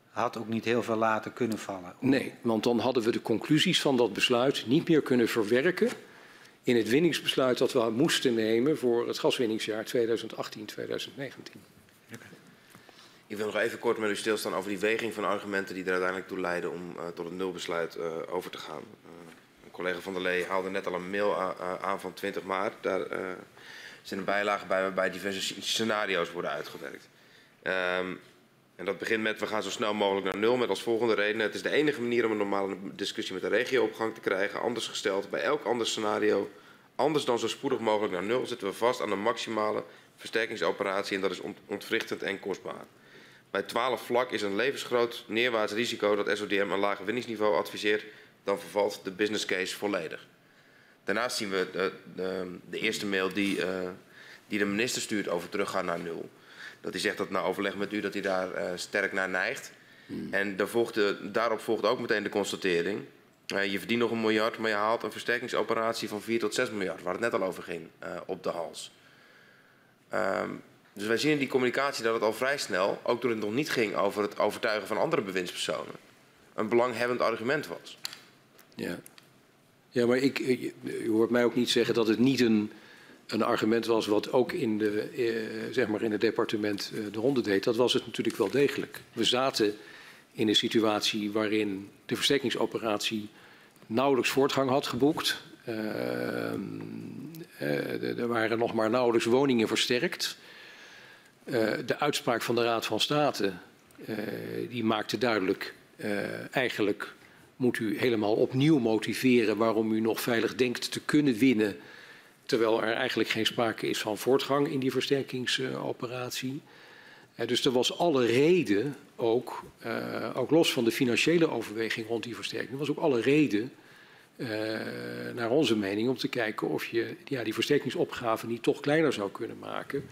had ook niet heel veel later kunnen vallen. Nee, want dan hadden we de conclusies van dat besluit niet meer kunnen verwerken in het winningsbesluit dat we moesten nemen voor het gaswinningsjaar 2018-2019. Ik wil nog even kort met u stilstaan over die weging van argumenten die er uiteindelijk toe leiden om uh, tot het nulbesluit uh, over te gaan. Uh, een collega van der Lee haalde net al een mail aan van 20 maart. Daar zijn een bijlage bij waarbij diverse scenario's worden uitgewerkt. Um, en dat begint met we gaan zo snel mogelijk naar nul met als volgende reden. Het is de enige manier om een normale discussie met de regio op gang te krijgen. Anders gesteld, bij elk ander scenario, anders dan zo spoedig mogelijk naar nul, zitten we vast aan een maximale versterkingsoperatie en dat is ontwrichtend en kostbaar. Bij 12 vlak is een levensgroot neerwaarts risico dat SODM een lager winningsniveau adviseert, dan vervalt de business case volledig. Daarnaast zien we de, de, de eerste mail die, uh, die de minister stuurt over teruggaan naar nul. Dat hij zegt dat na overleg met u dat hij daar uh, sterk naar neigt. Hmm. En daar volgt de, daarop volgt ook meteen de constatering. Uh, je verdient nog een miljard, maar je haalt een versterkingsoperatie van 4 tot 6 miljard, waar het net al over ging, op de hals. Um, dus wij zien in die communicatie dat het al vrij snel, ook toen het nog niet ging over het overtuigen van andere bewindspersonen, een belanghebbend argument was. Ja. Ja, maar ik, je hoort mij ook niet zeggen dat het niet een, een argument was wat ook in, de, eh, zeg maar in het departement eh, de ronde deed. Dat was het natuurlijk wel degelijk. We zaten in een situatie waarin de versterkingsoperatie nauwelijks voortgang had geboekt. Uh, er waren nog maar nauwelijks woningen versterkt. Uh, de uitspraak van de Raad van State uh, die maakte duidelijk eigenlijk moet u helemaal opnieuw motiveren waarom u nog veilig denkt te kunnen winnen, terwijl er eigenlijk geen sprake is van voortgang in die versterkingsoperatie. Dus er was alle reden, ook, ook los van de financiële overweging rond die versterking, er was ook alle reden, naar onze mening, om te kijken of je ja, die versterkingsopgave niet toch kleiner zou kunnen maken.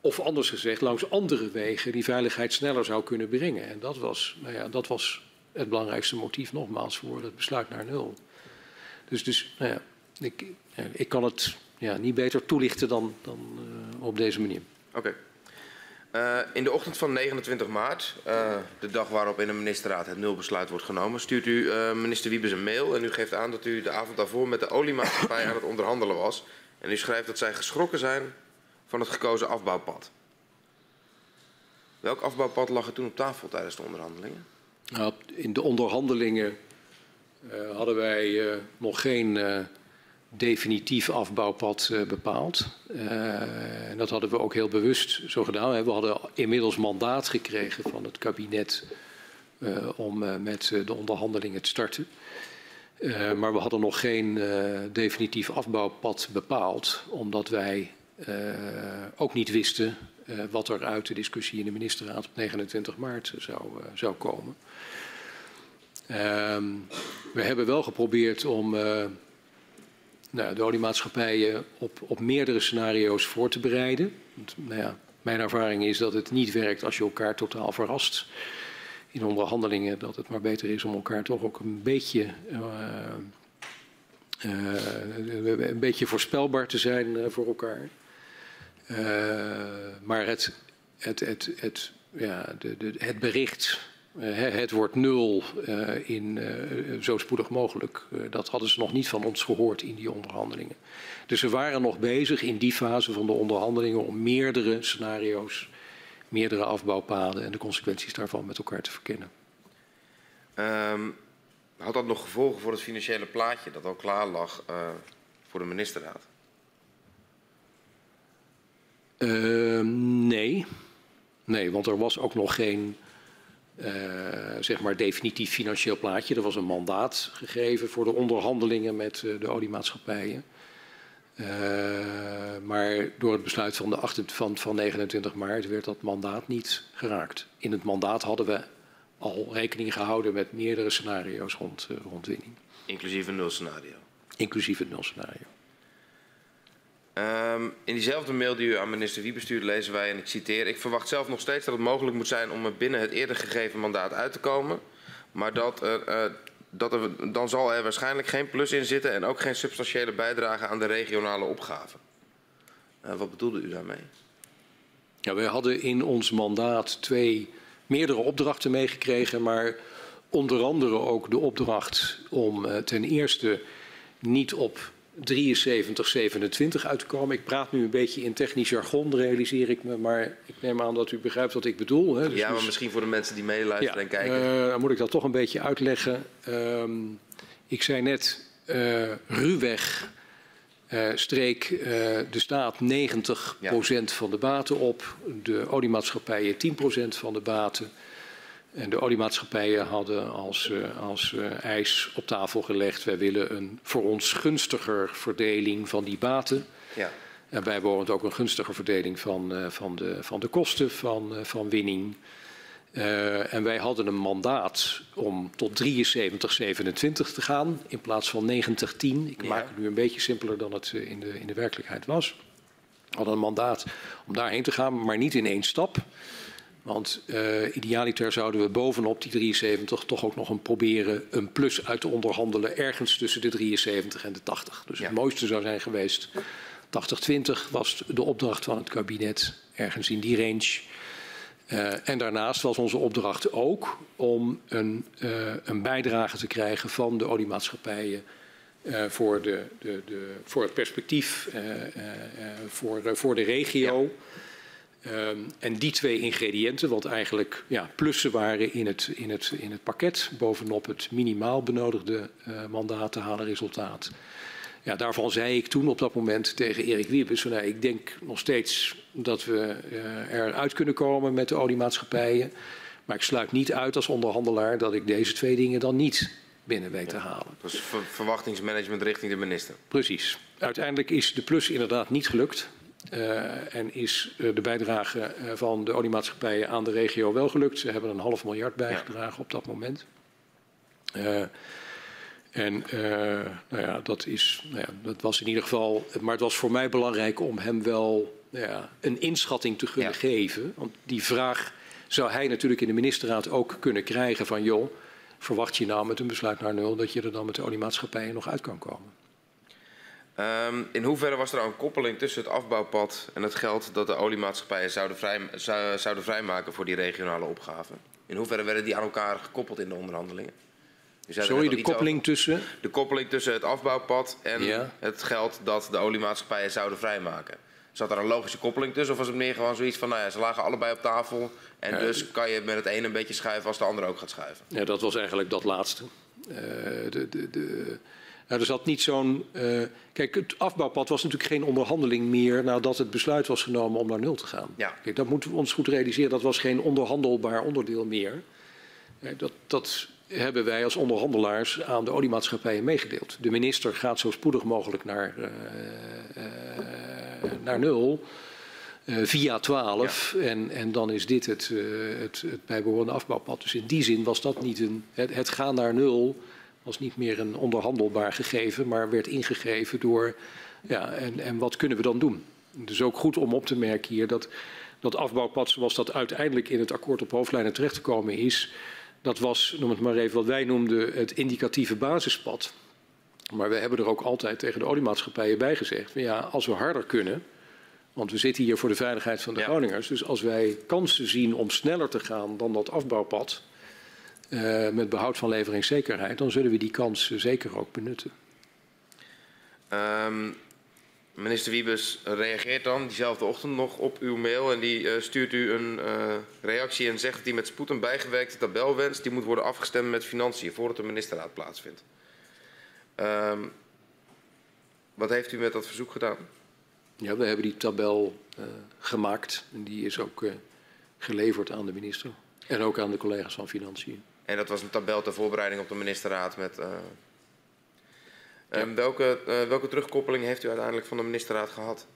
Of anders gezegd, langs andere wegen die veiligheid sneller zou kunnen brengen. En dat was, nou ja, dat was het belangrijkste motief nogmaals voor het besluit naar nul. Dus, dus nou ja, ik, ik kan het ja, niet beter toelichten dan, dan uh, op deze manier. Oké. Okay. Uh, in de ochtend van 29 maart, uh, de dag waarop in de ministerraad het nulbesluit wordt genomen, stuurt u uh, minister Wiebes een mail en u geeft aan dat u de avond daarvoor met de oliemaatschappij <coughs> aan het onderhandelen was. En u schrijft dat zij geschrokken zijn van het gekozen afbouwpad. Welk afbouwpad lag er toen op tafel tijdens de onderhandelingen? Nou, in de onderhandelingen uh, hadden wij uh, nog geen uh, definitief afbouwpad bepaald. en dat hadden we ook heel bewust zo gedaan. We hadden inmiddels mandaat gekregen van het kabinet om met de onderhandelingen te starten. maar we hadden nog geen definitief afbouwpad bepaald, omdat wij ook niet wisten wat er uit de discussie in de ministerraad op 29 maart zou, zou komen. Um, we hebben wel geprobeerd om nou, de oliemaatschappijen op, op meerdere scenario's voor te bereiden. Want, nou ja, mijn ervaring is dat het niet werkt als je elkaar totaal verrast in onderhandelingen. Dat het maar beter is om elkaar toch ook een beetje, een beetje voorspelbaar te zijn voor elkaar. Maar het, het, het, het, ja, de, de, het bericht uh, het wordt nul uh, in zo spoedig mogelijk. dat hadden ze nog niet van ons gehoord in die onderhandelingen. Dus we waren nog bezig in die fase van de onderhandelingen om meerdere scenario's, meerdere afbouwpaden en de consequenties daarvan met elkaar te verkennen. Um, had dat nog gevolgen voor het financiële plaatje dat al klaar lag voor de ministerraad? Ehm, nee. Nee, want er was ook nog geen uh, zeg maar definitief financieel plaatje. Er was een mandaat gegeven voor de onderhandelingen met uh, de oliemaatschappijen. Uh, maar door het besluit van, de 8, van, van 29 maart werd dat mandaat niet geraakt. In het mandaat hadden we al rekening gehouden met meerdere scenario's rond, uh, rond winning. Inclusief een nulscenario? Inclusief het nulscenario. Um, in diezelfde mail die u aan minister Wiebe stuurde lezen wij, en ik citeer... Ik verwacht zelf nog steeds dat het mogelijk moet zijn om binnen het eerder gegeven mandaat uit te komen... maar dat er, uh, dat er, dan zal er waarschijnlijk geen plus in zitten... en ook geen substantiële bijdrage aan de regionale opgave. Uh, wat bedoelde u daarmee? Ja, wij hadden in ons mandaat twee meerdere opdrachten meegekregen... maar onder andere ook de opdracht om uh, ten eerste niet op 73, 27 uit te komen. Ik praat nu een beetje in technisch jargon, realiseer ik me, maar ik neem aan dat u begrijpt wat ik bedoel. Hè? Dus ja, maar dus... misschien voor de mensen die meeluisteren ja, en kijken. Uh, dan moet ik dat toch een beetje uitleggen. Um, ik zei net, uh, ruwweg uh, streek de staat 90% ja. van de baten op, de oliemaatschappijen 10% van de baten. En de oliemaatschappijen hadden als, uh, als uh, eis op tafel gelegd: wij willen een voor ons gunstiger verdeling van die baten. Ja. En bijbehorend ook een gunstiger verdeling van, uh, van, de, van de kosten van, van winning. en wij hadden een mandaat om tot 73, 27 te gaan in plaats van 90, 10. Ik ja. maak het nu een beetje simpeler dan het in de, in de werkelijkheid was. We hadden een mandaat om daarheen te gaan, maar niet in één stap. Want uh, idealiter zouden we bovenop die 73 toch ook nog een proberen een plus uit te onderhandelen ergens tussen de 73 en de 80. Dus ja. het mooiste zou zijn geweest 80-20 was de opdracht van het kabinet, ergens in die range. Uh, en daarnaast was onze opdracht ook om een, uh, een bijdrage te krijgen van de oliemaatschappijen uh, voor, de, de, de, voor het perspectief, voor, voor de regio. Ja. Um, en die twee ingrediënten, wat eigenlijk ja, plussen waren in het, in, het, in het pakket, bovenop het minimaal benodigde uh, mandaat te halen resultaat. Ja, daarvan zei ik toen op dat moment tegen Erik Wiebes, nou, ik denk nog steeds dat we uh, eruit kunnen komen met de oliemaatschappijen. Maar ik sluit niet uit als onderhandelaar dat ik deze twee dingen dan niet binnen weet te halen. Dus verwachtingsmanagement richting de minister. Precies. Uiteindelijk is de plus inderdaad niet gelukt. Uh, en is uh, de bijdrage uh, van de oliemaatschappijen aan de regio wel gelukt. Ze hebben een half miljard bijgedragen ja. op dat moment. en nou ja, dat, is, nou ja, dat was in ieder geval. Maar het was voor mij belangrijk om hem wel nou ja, een inschatting te kunnen geven. Want die vraag zou hij natuurlijk in de ministerraad ook kunnen krijgen: van joh, verwacht je nou met een besluit naar nul dat je er dan met de oliemaatschappijen nog uit kan komen? Um, in hoeverre was er een koppeling tussen het afbouwpad en het geld dat de oliemaatschappijen zouden, vrij, zou, zouden vrijmaken voor die regionale opgave? In hoeverre werden die aan elkaar gekoppeld in de onderhandelingen? Sorry, de koppeling over. tussen? De koppeling tussen het afbouwpad en ja. het geld dat de oliemaatschappijen zouden vrijmaken. Zat er een logische koppeling tussen of was het meer gewoon zoiets van, nou ja, ze lagen allebei op tafel en ja, dus kan je met het ene een beetje schuiven als de andere ook gaat schuiven? Ja, dat was eigenlijk dat laatste. Uh, de, de, de, nou, er zat niet zo'n. Uh, kijk, het afbouwpad was natuurlijk geen onderhandeling meer nadat het besluit was genomen om naar nul te gaan. Ja. Kijk, dat moeten we ons goed realiseren. Dat was geen onderhandelbaar onderdeel meer. Dat, dat hebben wij als onderhandelaars aan de oliemaatschappijen meegedeeld. De minister gaat zo spoedig mogelijk naar, uh, uh, naar nul. via 12 ja. en, en dan is dit het, het, het bijbehorende afbouwpad. Dus in die zin was dat niet een. Het, het gaan naar nul was niet meer een onderhandelbaar gegeven, maar werd ingegeven door, ja, en, en wat kunnen we dan doen? Het is ook goed om op te merken hier dat dat afbouwpad zoals dat uiteindelijk in het akkoord op hoofdlijnen terechtgekomen is, dat was, noem het maar even, wat wij noemden het indicatieve basispad. Maar we hebben er ook altijd tegen de oliemaatschappijen bij gezegd, ja, als we harder kunnen, want we zitten hier voor de veiligheid van de ja. Groningers, dus als wij kansen zien om sneller te gaan dan dat afbouwpad, met behoud van leveringszekerheid, dan zullen we die kans zeker ook benutten. Um, minister Wiebes reageert dan diezelfde ochtend nog op uw mail en die uh, stuurt u een uh, reactie en zegt dat hij met spoed een bijgewerkte tabel wenst. Die moet worden afgestemd met financiën voordat de ministerraad plaatsvindt. Um, wat heeft u met dat verzoek gedaan? Ja, we hebben die tabel gemaakt en die is ook geleverd aan de minister en ook aan de collega's van Financiën. En dat was een tabel ter voorbereiding op de ministerraad met. Ja. um, welke, uh, welke terugkoppeling heeft u uiteindelijk van de ministerraad gehad?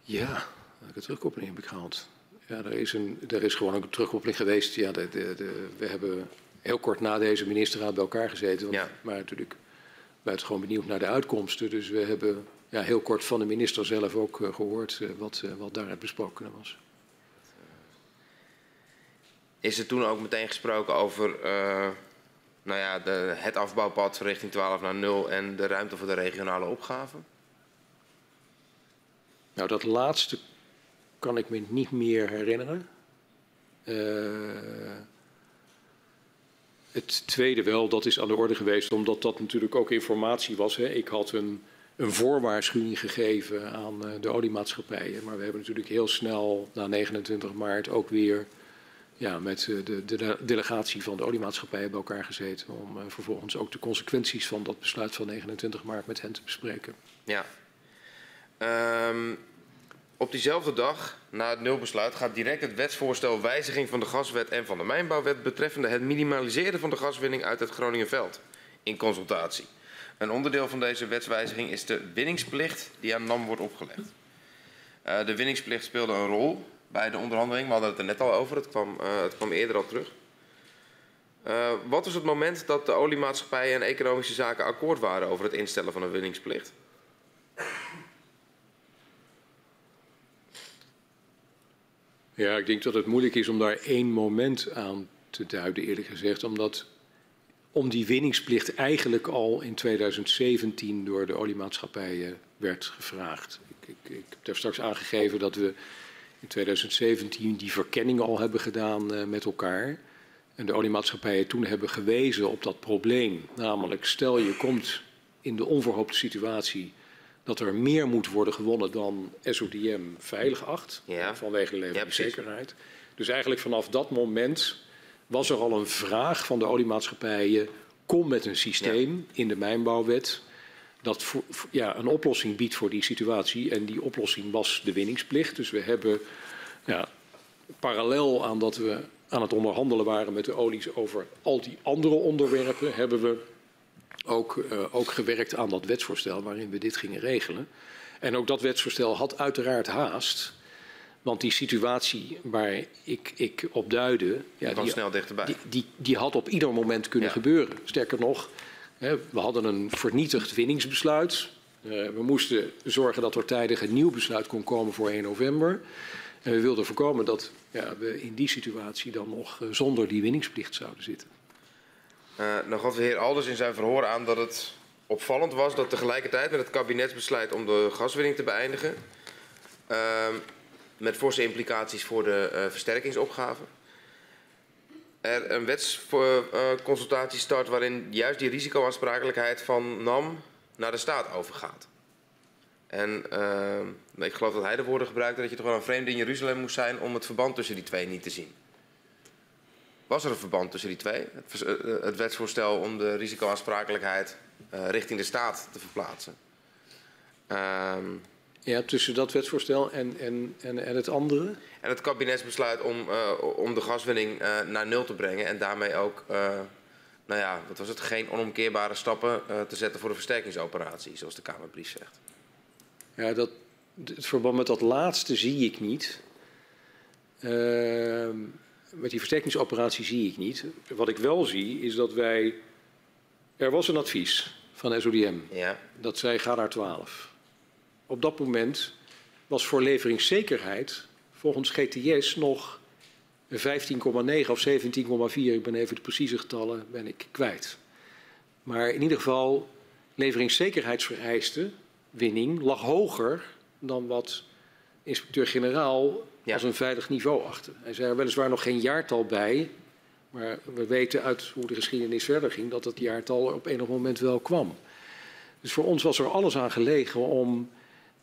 Ja, welke terugkoppeling heb ik gehaald? Ja, er is, een, er is gewoon een terugkoppeling geweest. Ja, de, de, de, we hebben heel kort na deze ministerraad bij elkaar gezeten. Want, Ja. Maar natuurlijk buitengewoon benieuwd naar de uitkomsten. Dus we hebben ja, heel kort van de minister zelf ook eh, gehoord eh, wat, eh, wat daaruit besproken was. Is er toen ook meteen gesproken over eh, nou ja, de, het afbouwpad richting 12 naar 0 en de ruimte voor de regionale opgave? Nou, dat laatste kan ik me niet meer herinneren. Eh, het tweede wel, dat is aan de orde geweest, omdat dat natuurlijk ook informatie was. Hè. Ik had een, een voorwaarschuwing gegeven aan eh, de oliemaatschappijen. Maar we hebben natuurlijk heel snel na 29 maart ook weer ja, met eh, de, de, de delegatie van de oliemaatschappijen bij elkaar gezeten. Om eh, vervolgens ook de consequenties van dat besluit van 29 maart met hen te bespreken. Ja. Ehm, op diezelfde dag, na het nulbesluit, gaat direct het wetsvoorstel wijziging van de gaswet en van de mijnbouwwet betreffende het minimaliseren van de gaswinning uit het Groningenveld in consultatie. Een onderdeel van deze wetswijziging is de winningsplicht die aan NAM wordt opgelegd. Eh, de winningsplicht speelde een rol bij de onderhandeling. We hadden het er net al over, het kwam, eh, het kwam eerder al terug. Eh, wat was het moment dat de oliemaatschappijen en economische zaken akkoord waren over het instellen van een winningsplicht? Ja, ik denk dat het moeilijk is om daar één moment aan te duiden, eerlijk gezegd. Omdat om die winningsplicht eigenlijk al in 2017 door de oliemaatschappijen werd gevraagd. Ik, ik, ik heb daar straks aangegeven dat we in 2017 die verkenning al hebben gedaan eh, met elkaar. En de oliemaatschappijen toen hebben gewezen op dat probleem. Namelijk, stel je komt in de onverhoopte situatie dat er meer moet worden gewonnen dan SODM veilig acht. Ja. Vanwege de Ja, leveringszekerheid. dus eigenlijk vanaf dat moment was er al een vraag van de oliemaatschappijen. Kom met een systeem in de mijnbouwwet. Dat voor- ja, een oplossing biedt voor die situatie. En die oplossing was de winningsplicht. Dus we hebben ja, parallel aan dat we aan het onderhandelen waren met de olies over al die andere onderwerpen, hebben we ook, eh, ook gewerkt aan dat wetsvoorstel waarin we dit gingen regelen. En ook dat wetsvoorstel had uiteraard haast. Want die situatie waar ik, ik op duidde, ja, die, snel dichterbij. die, die, die had op ieder moment kunnen Ja. gebeuren. Sterker nog, we hadden een vernietigd winningsbesluit. Eh, we moesten zorgen dat er tijdig een nieuw besluit kon komen voor 1 november. En we wilden voorkomen dat ja, we in die situatie dan nog eh, zonder die winningsplicht zouden zitten. Eh dan gaf de heer Alders in zijn verhoor aan dat het opvallend was dat tegelijkertijd met het kabinetsbesluit om de gaswinning te beëindigen, ehm, met forse implicaties voor de eh, versterkingsopgave, er een wetsconsultatie start waarin juist die risicoaansprakelijkheid van NAM naar de staat overgaat. En ehm, ik geloof dat hij de woorden gebruikte dat je toch wel een vreemde in Jeruzalem moest zijn om het verband tussen die twee niet te zien. Was er een verband tussen die twee? Het, eh, eh, wetsvoorstel om de risicoaansprakelijkheid eh, richting de staat te verplaatsen. Ehm, Ja, tussen dat wetsvoorstel en, en, en, en het andere. en het kabinetsbesluit om, eh, om de gaswinning eh, naar nul te brengen en daarmee ook, eh, nou ja, wat was het, geen onomkeerbare stappen te zetten voor de versterkingsoperatie, zoals de Kamerbrief zegt. Ja, dat, het verband met dat laatste zie ik niet. Ehm, met die versterkingsoperatie zie ik niet. Wat ik wel zie is dat wij. Er was een advies van SODM. Ja, dat zij ga naar 12. Op dat moment was voor leveringszekerheid volgens GTS nog 15,9 of 17,4, ik ben even de precieze getallen, ben ik kwijt. Maar in ieder geval, leveringszekerheidsvereiste, winning, lag hoger dan wat inspecteur-generaal Ja. als een veilig niveau achtte. Hij zei er weliswaar nog geen jaartal bij, maar we weten uit hoe de geschiedenis verder ging dat dat jaartal er op enig moment wel kwam. Dus voor ons was er alles aan gelegen om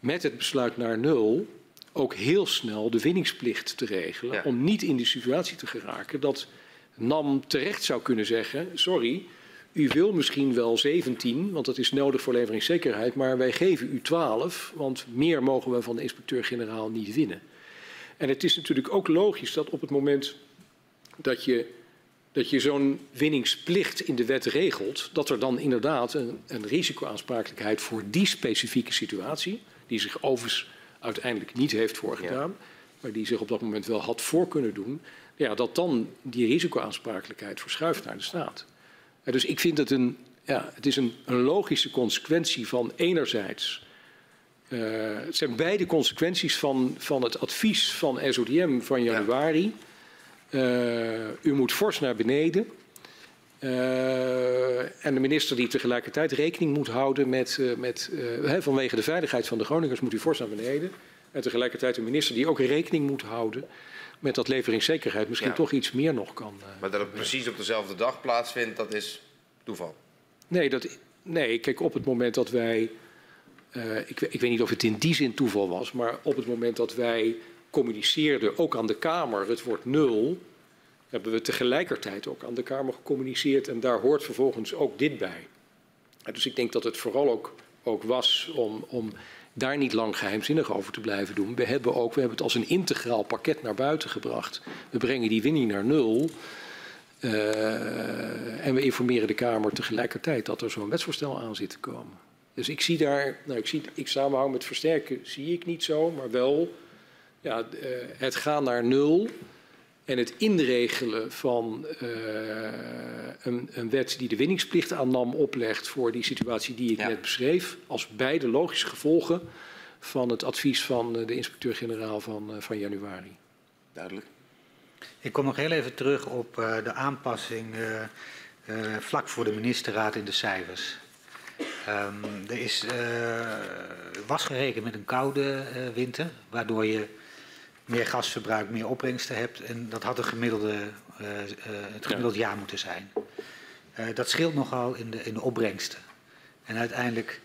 met het besluit naar nul ook heel snel de winningsplicht te regelen. Ja. Om niet in die situatie te geraken dat NAM terecht zou kunnen zeggen: sorry, u wil misschien wel 17, want dat is nodig voor leveringszekerheid, maar wij geven u 12, want meer mogen we van de inspecteur-generaal niet winnen. En het is natuurlijk ook logisch dat op het moment dat je dat je zo'n winningsplicht in de wet regelt, dat er dan inderdaad een, een risicoaansprakelijkheid voor die specifieke situatie, die zich overigens uiteindelijk niet heeft voorgedaan, maar die zich op dat moment wel had voor kunnen doen, ja, dat dan die risicoaansprakelijkheid verschuift naar de staat. dus ik vind het een, ja, het is een, een logische consequentie van enerzijds. Uh, het zijn beide consequenties van, van het advies van SODM van januari. Uh, u moet fors naar beneden. Uh, en de minister die tegelijkertijd rekening moet houden met, met vanwege de veiligheid van de Groningers moet u fors naar beneden. En tegelijkertijd een minister die ook rekening moet houden met dat leveringszekerheid misschien toch iets meer nog kan. Maar dat het precies op dezelfde dag plaatsvindt, dat is toeval? Nee, dat, nee kijk, op het moment dat wij. Ik, ik, weet niet of het in die zin toeval was, maar op het moment dat wij communiceerden, ook aan de Kamer, het woord nul, hebben we tegelijkertijd ook aan de Kamer gecommuniceerd en daar hoort vervolgens ook dit bij. Dus ik denk dat het vooral ook, ook was om, om daar niet lang geheimzinnig over te blijven doen. We hebben, ook, we hebben het als een integraal pakket naar buiten gebracht. We brengen die winning naar nul. Uh, en we informeren de Kamer tegelijkertijd dat er zo'n wetsvoorstel aan zit te komen. Dus ik zie daar, nou ik, zie, ik samenhang met versterken zie ik niet zo, maar wel ja, uh, het gaan naar nul en het inregelen van uh, een, een, wet die de winningsplicht aan NAM oplegt voor die situatie die ik ja. net beschreef, als beide logische gevolgen van het advies van de inspecteur-generaal van, van januari. Duidelijk. Ik kom nog heel even terug op uh, de aanpassing uh, uh, vlak voor de ministerraad in de cijfers. Um, er is, was gerekend met een koude winter, waardoor je meer gasverbruik, meer opbrengsten hebt. En dat had een gemiddelde, uh, uh, het gemiddeld jaar moeten zijn. Uh, dat scheelt nogal in de, in de opbrengsten. En uiteindelijk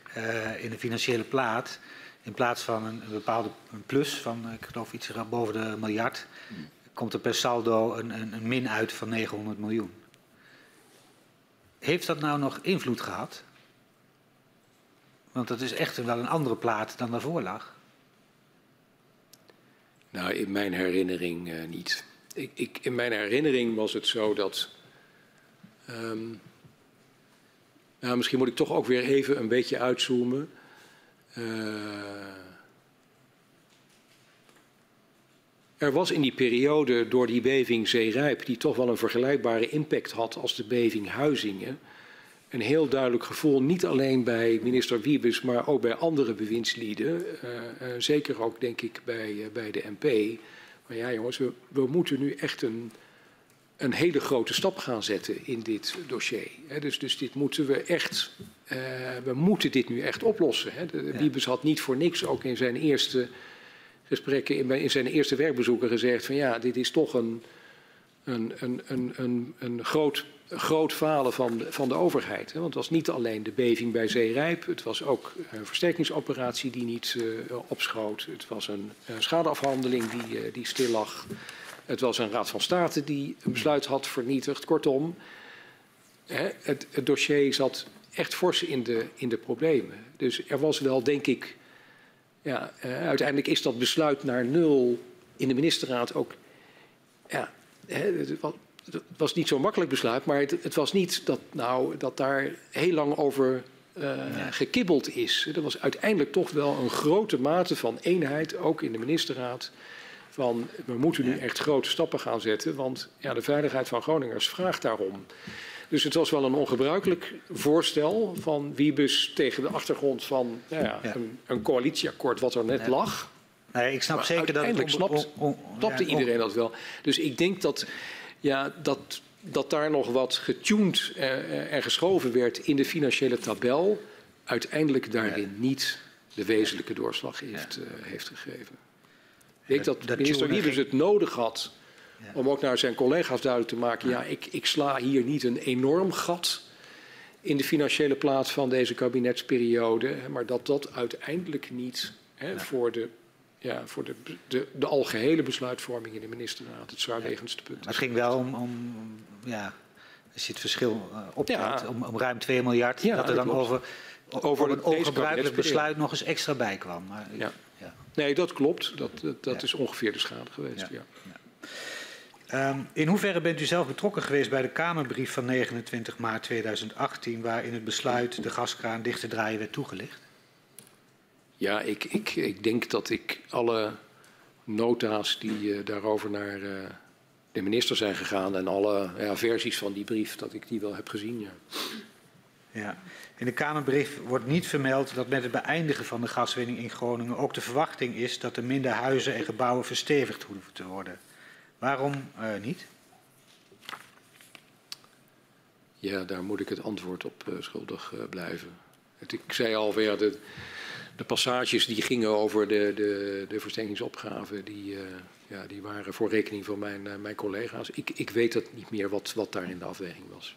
in de financiële plaat, in plaats van een, een bepaalde een plus van, ik geloof iets boven de miljard, mm. komt er per saldo een, een, een min uit van 900 miljoen. Heeft dat nou nog invloed gehad? Want dat is echt wel een andere plaat dan daarvoor lag. Nou, in mijn herinnering uh, niet. Ik, ik, in mijn herinnering was het zo dat. Um, nou, misschien moet ik toch ook weer even een beetje uitzoomen. Uh, er was in die periode door die beving Zeerijp, die toch wel een vergelijkbare impact had als de beving Huizingen, een heel duidelijk gevoel, niet alleen bij minister Wiebes, maar ook bij andere bewindslieden. Uh, uh, zeker ook, denk ik, bij, uh, bij de MP. Maar ja, jongens, we, we moeten nu echt een, een hele grote stap gaan zetten in dit dossier. Dus, dus dit moeten we echt, we moeten dit nu echt oplossen. De, ja. Wiebes had niet voor niks ook in zijn eerste gesprekken, in, in zijn eerste werkbezoeken gezegd van ja, dit is toch een, een, een, een, een, een groot groot falen van de, van de overheid. Want het was niet alleen de beving bij Zeerijp, het was ook een versterkingsoperatie die niet uh, opschoot. Het was een, schadeafhandeling die, uh, die stil lag. Het was een Raad van State die een besluit had vernietigd. Kortom, hè, het, dossier zat echt fors in de, in de problemen. Dus er was wel, denk ik, ja, uh, uiteindelijk is dat besluit naar nul in de ministerraad ook. Ja, hè, het was niet zo'n makkelijk besluit, maar het, het, was niet dat, nou, dat daar heel lang over uh, ja. gekibbeld is. Er was uiteindelijk toch wel een grote mate van eenheid, ook in de ministerraad. Van we moeten nu echt grote stappen gaan zetten, want ja, de veiligheid van Groningers vraagt daarom. Dus het was wel een ongebruikelijk voorstel van Wiebus tegen de achtergrond van nou ja, ja. Een, een, coalitieakkoord wat er net lag. Nee, ik snap maar zeker dat uiteindelijk snapt, snapte iedereen dat wel. Dus ik denk dat ja, dat, dat daar nog wat getuned uh, en geschoven werd in de financiële tabel, uiteindelijk daarin ja. niet de wezenlijke doorslag heeft, ja. uh, heeft gegeven. Ik denk dat, dat minister Wiebes het nodig had om ook naar zijn collega's duidelijk te maken, ja, ik, ik sla hier niet een enorm gat in de financiële plaats van deze kabinetsperiode, maar dat dat uiteindelijk niet hè, voor de ja, voor de, de, de algehele besluitvorming in de ministerraad het zwaarwegendste punt. Maar het ging wel om, om ja, als je het verschil uh, optelt, ja. om, om, ruim 2 miljard, ja, dat er dan over, over een ongebruikelijk besluit nog eens extra bij kwam. Maar, ja. ja. Nee, dat klopt. Dat, dat, dat is ongeveer de schade geweest. Ja. Ehm, in hoeverre bent u zelf betrokken geweest bij de Kamerbrief van 29 maart 2018, waarin het besluit de gaskraan dicht te draaien werd toegelicht? Ja, ik, ik, ik denk dat ik alle nota's die uh, daarover naar uh, de minister zijn gegaan en alle ja, versies van die brief, dat ik die wel heb gezien. Ja. Ja. In de Kamerbrief wordt niet vermeld dat met het beëindigen van de gaswinning in Groningen ook de verwachting is dat er minder huizen en gebouwen verstevigd hoeven te worden. Waarom uh, niet? Ja, daar moet ik het antwoord op schuldig blijven. Het, ik zei alweer, de, de passages die gingen over de, de, de die, ja, die waren voor rekening van mijn, mijn collega's. Ik, ik weet het niet meer wat, wat daar in de afweging was.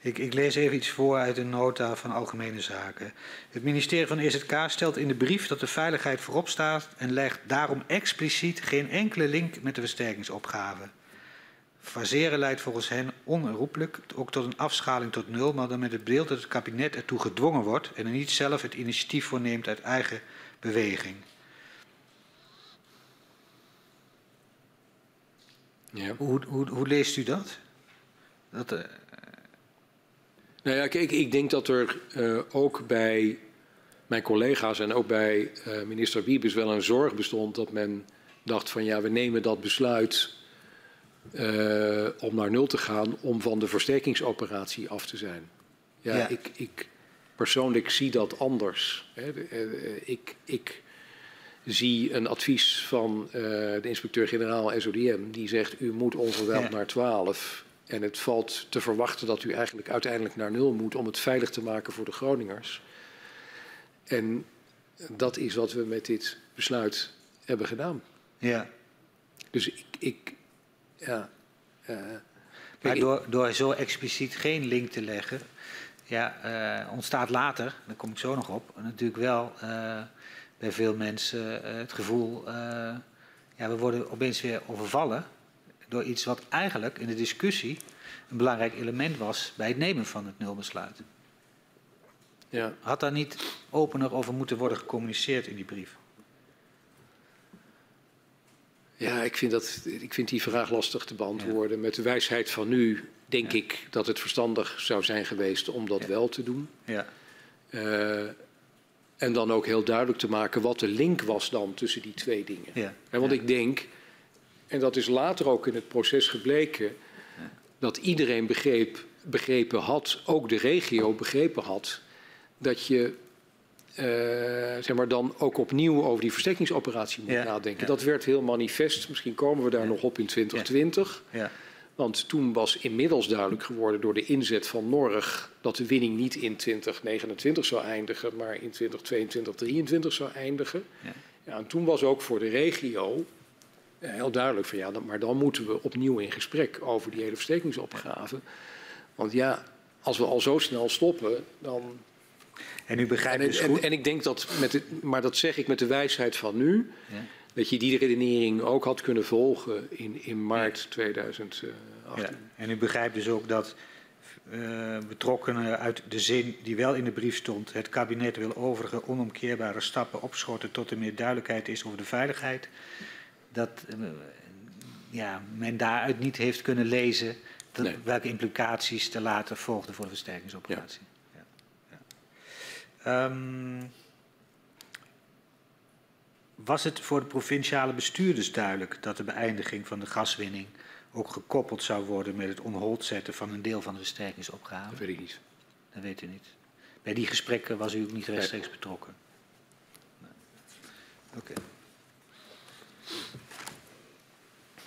Ik, ik, lees even iets voor uit een nota van Algemene Zaken. Het ministerie van EZK stelt in de brief dat de veiligheid voorop staat en legt daarom expliciet geen enkele link met de versterkingsopgave. Faseren leidt volgens hen onherroepelijk ook tot een afschaling tot nul, maar dan met het beeld dat het kabinet ertoe gedwongen wordt en er niet zelf het initiatief voor neemt uit eigen beweging. Ja. Hoe, hoe, hoe, leest u dat? dat uh, nou ja, kijk, ik denk dat er uh, ook bij mijn collega's en ook bij uh, minister Wiebes wel een zorg bestond dat men dacht van ja, we nemen dat besluit uh, om naar nul te gaan om van de versterkingsoperatie af te zijn. Ja, ja. Ik, ik, persoonlijk zie dat anders. Hè. Ik, ik, zie een advies van de inspecteur-generaal SODM die zegt u moet onverwijld ja. naar 12 en het valt te verwachten dat u eigenlijk uiteindelijk naar nul moet om het veilig te maken voor de Groningers. En dat is wat we met dit besluit hebben gedaan. Ja. Dus ik, ik ja. Maar door, door zo expliciet geen link te leggen, ja, uh, ontstaat later, daar kom ik zo nog op, natuurlijk wel uh, bij veel mensen het gevoel, ja, we worden opeens weer overvallen door iets wat eigenlijk in de discussie een belangrijk element was bij het nemen van het nulbesluit. Ja. Had daar niet opener over moeten worden gecommuniceerd in die brief? Ja, ik vind, dat, ik vind die vraag lastig te beantwoorden. Ja. Met de wijsheid van nu denk ja. ik dat het verstandig zou zijn geweest om dat ja. wel te doen. Ja. Uh, en dan ook heel duidelijk te maken wat de link was dan tussen die twee dingen. Ja. En want ik denk, en dat is later ook in het proces gebleken, dat iedereen begreep, begrepen had, ook de regio begrepen had, dat je uh, zeg maar dan ook opnieuw over die versterkingsoperatie moet ja, nadenken. Dat werd heel manifest. Misschien komen we daar nog op in 2020. Ja. Want toen was inmiddels duidelijk geworden door de inzet van Norg dat de winning niet in 2029 zou eindigen, maar in 2022, 2023 zou eindigen. Ja, en toen was ook voor de regio heel duidelijk van ja, maar dan moeten we opnieuw in gesprek over die hele verstekingsopgave. Want ja, als we al zo snel stoppen, dan. En u begrijpt en, dus en, goed. en ik denk dat, met de, maar dat zeg ik met de wijsheid van nu, Ja. dat je die redenering ook had kunnen volgen in, in maart 2018. Ja. En u begrijpt dus ook dat uh, betrokkenen uit de zin die wel in de brief stond, het kabinet wil overige onomkeerbare stappen opschorten tot er meer duidelijkheid is over de veiligheid, dat uh, ja, men daaruit niet heeft kunnen lezen dat, Nee. welke implicaties er later volgden voor de versterkingsoperatie. Ja. Ehm, was het voor de provinciale bestuurders duidelijk dat de beëindiging van de gaswinning ook gekoppeld zou worden met het onhold zetten van een deel van de versterkingsopgave? Dat weet ik niet. Dat weet u niet. Bij die gesprekken was u ook niet rechtstreeks betrokken. Nee. Oké.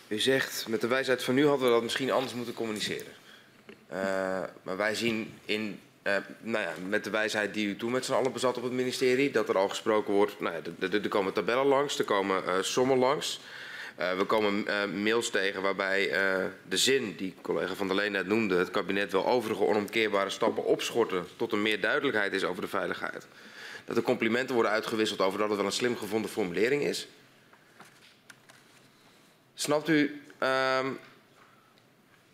U zegt, met de wijsheid van nu hadden we dat misschien anders moeten communiceren. Uh, maar wij zien in, uh, nou ja, met de wijsheid die u toen met z'n allen bezat op het ministerie, dat er al gesproken wordt, nou ja, er, komen tabellen langs, er komen uh, sommen langs. Uh, we komen uh, mails tegen waarbij de zin die collega Van der Leen net noemde, het kabinet wil overige onomkeerbare stappen opschorten tot er meer duidelijkheid is over de veiligheid. Dat er complimenten worden uitgewisseld over dat het wel een slim gevonden formulering is. Snapt u uh,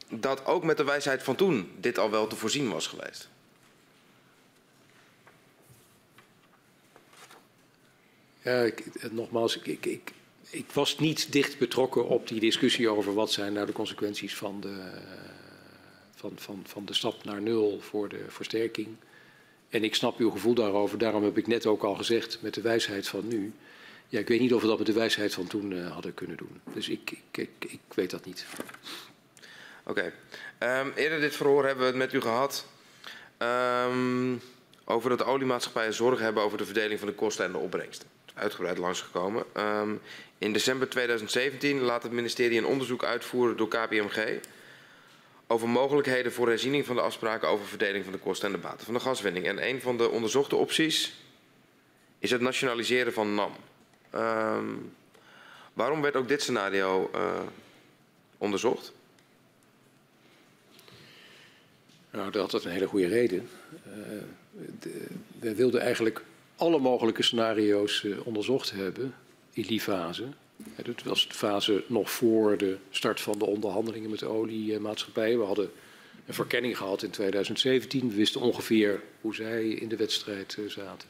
dat ook met de wijsheid van toen dit al wel te voorzien was geweest? Ik, nogmaals, ik, ik, ik, was niet dicht betrokken op die discussie over wat zijn nou de consequenties van de, van, van, van de stap naar nul voor de versterking. En ik snap uw gevoel daarover. Daarom heb ik net ook al gezegd met de wijsheid van nu. Ja, ik weet niet of we dat met de wijsheid van toen uh, hadden kunnen doen. Dus ik, ik, ik, weet dat niet. Oké. Um, eerder dit verhoor hebben we het met u gehad. Um, over dat oliemaatschappijen zorgen hebben over de verdeling van de kosten en de opbrengsten. Uitgebreid langsgekomen. Um, in december 2017 laat het ministerie een onderzoek uitvoeren door KPMG over mogelijkheden voor herziening van de afspraken over verdeling van de kosten en de baten van de gaswinning. En een van de onderzochte opties is het nationaliseren van NAM. Um, waarom werd ook dit scenario uh, onderzocht? Nou, dat had een hele goede reden. De, we wilden eigenlijk alle mogelijke scenario's uh, onderzocht hebben in die fase. Dat was de fase nog voor de start van de onderhandelingen met de oliemaatschappijen. We hadden een verkenning gehad in 2017. We wisten ongeveer hoe zij in de wedstrijd zaten.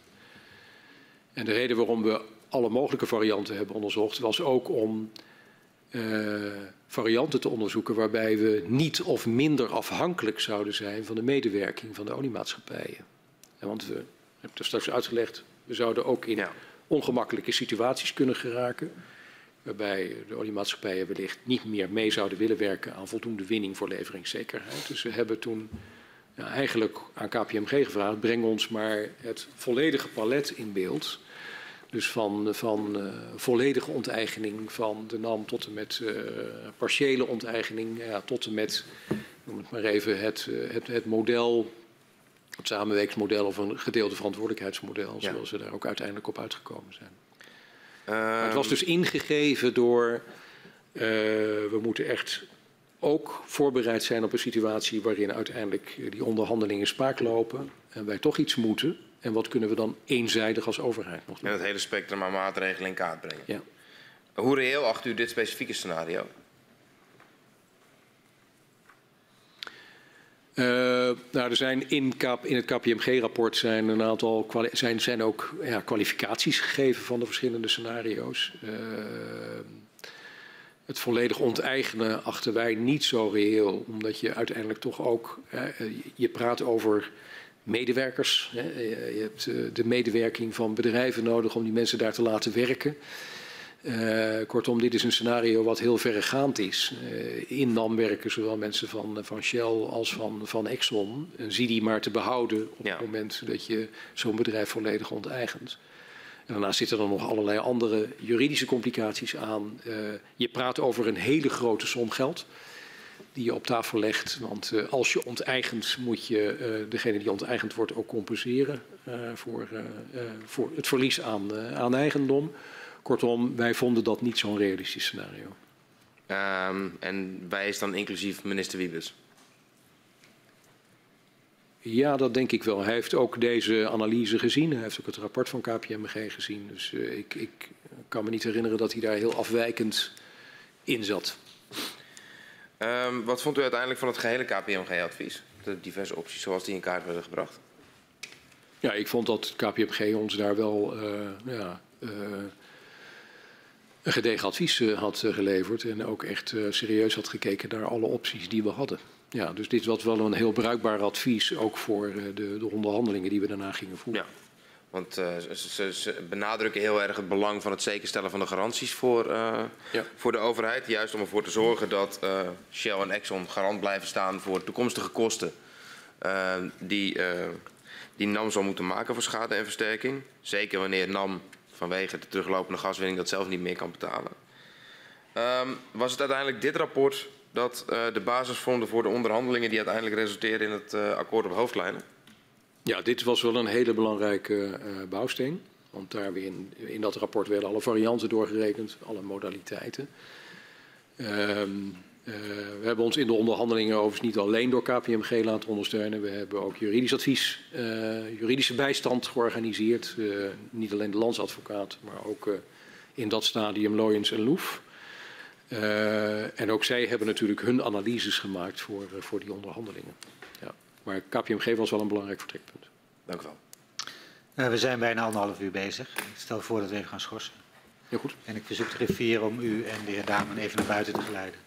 En de reden waarom we alle mogelijke varianten hebben onderzocht was ook om uh, varianten te onderzoeken waarbij we niet of minder afhankelijk zouden zijn van de medewerking van de oliemaatschappijen. En want we, heb het er straks uitgelegd, we zouden ook in ja. ongemakkelijke situaties kunnen geraken. Waarbij de oliemaatschappijen wellicht niet meer mee zouden willen werken aan voldoende winning voor leveringszekerheid. Dus we hebben toen ja, eigenlijk aan KPMG gevraagd: breng ons maar het volledige palet in beeld. Dus van, van uh, volledige onteigening van de NAM tot en met uh, partiële onteigening, ja, tot en met, noem het maar even, het, uh, het, het model het samenwerkingsmodel of een gedeelde verantwoordelijkheidsmodel, ja. zoals we daar ook uiteindelijk op uitgekomen zijn. Um... het was dus ingegeven door, uh, we moeten echt ook voorbereid zijn op een situatie waarin uiteindelijk die onderhandelingen spaak lopen en wij toch iets moeten. En wat kunnen we dan eenzijdig als overheid nog doen? En het hele spectrum aan maatregelen in kaart brengen. Ja. Hoe reëel acht u dit specifieke scenario? Uh, nou, er zijn in, in het KPMG-rapport zijn een aantal zijn, zijn ook ja, kwalificaties gegeven van de verschillende scenario's. Uh, het volledig onteigenen achten wij niet zo reëel, omdat je uiteindelijk toch ook, je praat over medewerkers. Je hebt de medewerking van bedrijven nodig om die mensen daar te laten werken. Uh, kortom, dit is een scenario wat heel verregaand is. Uh, in NAM werken zowel mensen van, van Shell als van, van Exxon. En zie die maar te behouden op ja. het moment dat je zo'n bedrijf volledig onteigent. En daarnaast zitten er nog allerlei andere juridische complicaties aan. Uh, je praat over een hele grote som geld die je op tafel legt. Want als je onteigent, moet je degene die onteigend wordt ook compenseren voor, voor het verlies aan, aan eigendom. Kortom, wij vonden dat niet zo'n realistisch scenario. Um, en wij is dan inclusief minister Wiebes? Ja, dat denk ik wel. Hij heeft ook deze analyse gezien. Hij heeft ook het rapport van KPMG gezien. Dus uh, ik, ik, kan me niet herinneren dat hij daar heel afwijkend in zat. Um, wat vond u uiteindelijk van het gehele KPMG-advies? De diverse opties zoals die in kaart werden gebracht? Ja, ik vond dat KPMG ons daar wel uh, ja, uh, een gedegen advies uh, had uh, geleverd en ook echt uh, serieus had gekeken naar alle opties die we hadden. Ja, dus dit was wel een heel bruikbaar advies, ook voor de, de, onderhandelingen die we daarna gingen voeren. Ja, want ze, ze, benadrukken heel erg het belang van het zekerstellen van de garanties voor, ja. voor de overheid. Juist om ervoor te zorgen dat Shell en Exxon garant blijven staan voor toekomstige kosten die, die NAM zal moeten maken voor schade en versterking. Zeker wanneer NAM vanwege de teruglopende gaswinning dat zelf niet meer kan betalen. Um, was het uiteindelijk dit rapport dat uh, de basis vormde voor de onderhandelingen die uiteindelijk resulteerden in het uh, akkoord op hoofdlijnen? Ja, dit was wel een hele belangrijke uh, bouwsteen. Want daar weer in, in, dat rapport werden alle varianten doorgerekend, alle modaliteiten. Um, uh, we hebben ons in de onderhandelingen overigens niet alleen door KPMG laten ondersteunen. We hebben ook juridisch advies, uh, juridische bijstand georganiseerd. Uh, niet alleen de landsadvocaat, maar ook in dat stadium Loyens en Loef. en ook zij hebben natuurlijk hun analyses gemaakt voor, voor die onderhandelingen. Ja. Maar KPMG was wel een belangrijk vertrekpunt. Dank u wel. we zijn bijna anderhalf uur bezig. Ik stel voor dat we even gaan schorsen. Heel goed. En ik verzoek de griffier om u en de heer Damen even naar buiten te geleiden.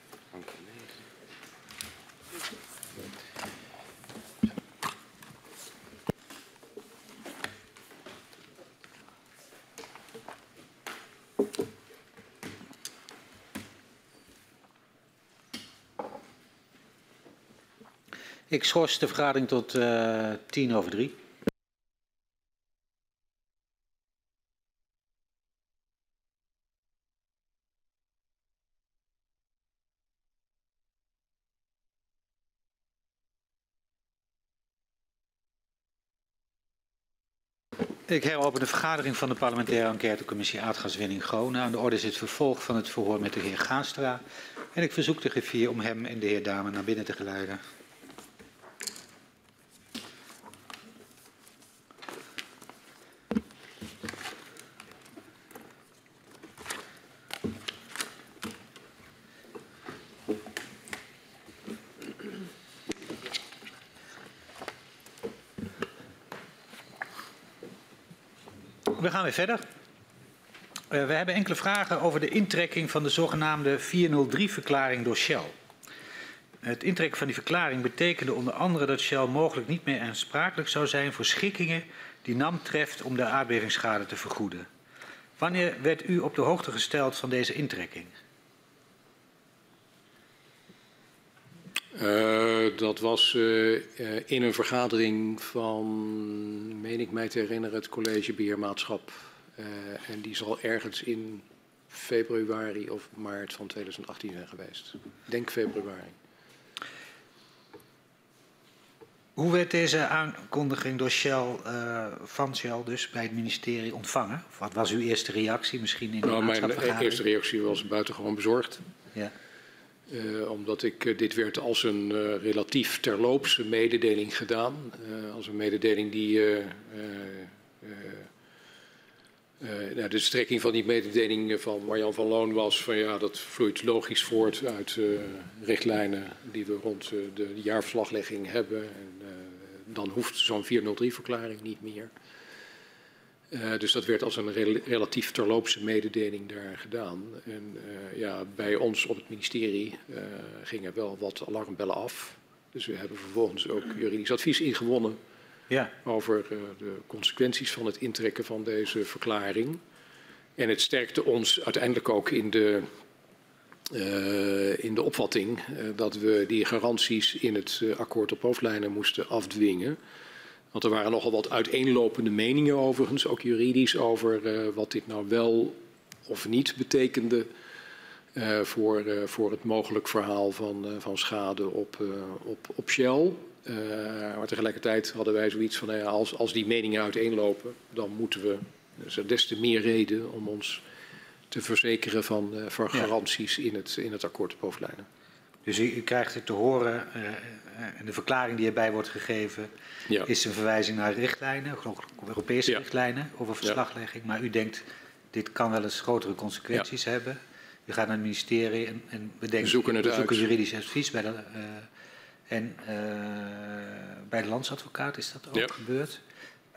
Ik schors de vergadering tot uh, tien over drie. Ik heropen de vergadering van de parlementaire enquêtecommissie aardgaswinning Groningen. Aan de orde is het vervolg van het verhoor met de heer Gaastra. En ik verzoek de griffier om hem en de heer Dame naar binnen te geleiden. Gaan weer verder. Uh, we hebben enkele vragen over de intrekking van de zogenaamde 403-verklaring door Shell. Het intrekken van die verklaring betekende onder andere dat Shell mogelijk niet meer aansprakelijk zou zijn voor schikkingen die NAM treft om de aardbevingsschade te vergoeden. Wanneer werd u op de hoogte gesteld van deze intrekking? Uh, dat was uh, in een vergadering van, meen ik mij te herinneren, het college beheermaatschap. en die zal ergens in februari of maart van 2018 zijn geweest. Denk februari. Hoe werd deze aankondiging door Shell, van Shell dus bij het ministerie ontvangen? Wat was uw eerste reactie misschien in de nou, Mijn eerste reactie was buitengewoon bezorgd. Ja. Uh, omdat ik uh, dit werd als een uh, relatief terloopse mededeling gedaan. als een mededeling die. nou, de strekking van die mededeling van Marjan van Loon was van ja, dat vloeit logisch voort uit richtlijnen die we rond de, de, jaarverslaglegging hebben. En, dan hoeft zo'n 403-verklaring niet meer. Uh, dus dat werd als een re relatief terloopse mededeling daar gedaan. En uh, ja, bij ons op het ministerie uh, gingen wel wat alarmbellen af. Dus we hebben vervolgens ook juridisch advies ingewonnen ja. over de consequenties van het intrekken van deze verklaring. En het sterkte ons uiteindelijk ook in de, in de opvatting dat we die garanties in het akkoord op hoofdlijnen moesten afdwingen. Want er waren nogal wat uiteenlopende meningen overigens, ook juridisch, over uh, wat dit nou wel of niet betekende uh, voor, uh, voor het mogelijk verhaal van, van schade op, op, op Shell. maar tegelijkertijd hadden wij zoiets van, nou ja, als, als die meningen uiteenlopen, dan moeten we, dus er des te meer reden om ons te verzekeren van, van garanties in, het, in het akkoord op hoofdlijnen. Dus u, u krijgt het te horen en de verklaring die erbij wordt gegeven ja. is een verwijzing naar richtlijnen, Europese ja. richtlijnen over verslaglegging. Maar u denkt, dit kan wel eens grotere consequenties hebben. U gaat naar het ministerie en, en bedenkt, we zoeken, we zoeken juridisch advies bij de, uh, en uh, bij de landsadvocaat is dat ook gebeurd.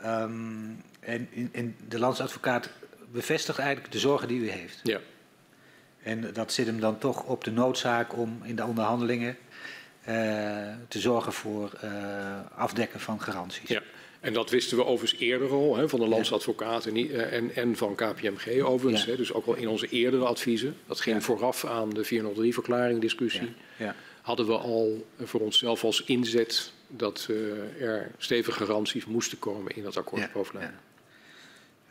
Um, en, en de landsadvocaat bevestigt eigenlijk de zorgen die u heeft. Ja. En dat zit hem dan toch op de noodzaak om in de onderhandelingen te zorgen voor uh, afdekken van garanties. Ja. En dat wisten we overigens eerder al, hè, van de landsadvocaat en, uh, en, en, van KPMG overigens. Ja. Hè, dus ook al in onze eerdere adviezen. Dat ging ja. vooraf aan de 403-verklaring discussie. Ja. Hadden we al voor onszelf als inzet dat er stevige garanties moesten komen in dat akkoord bovenlijn.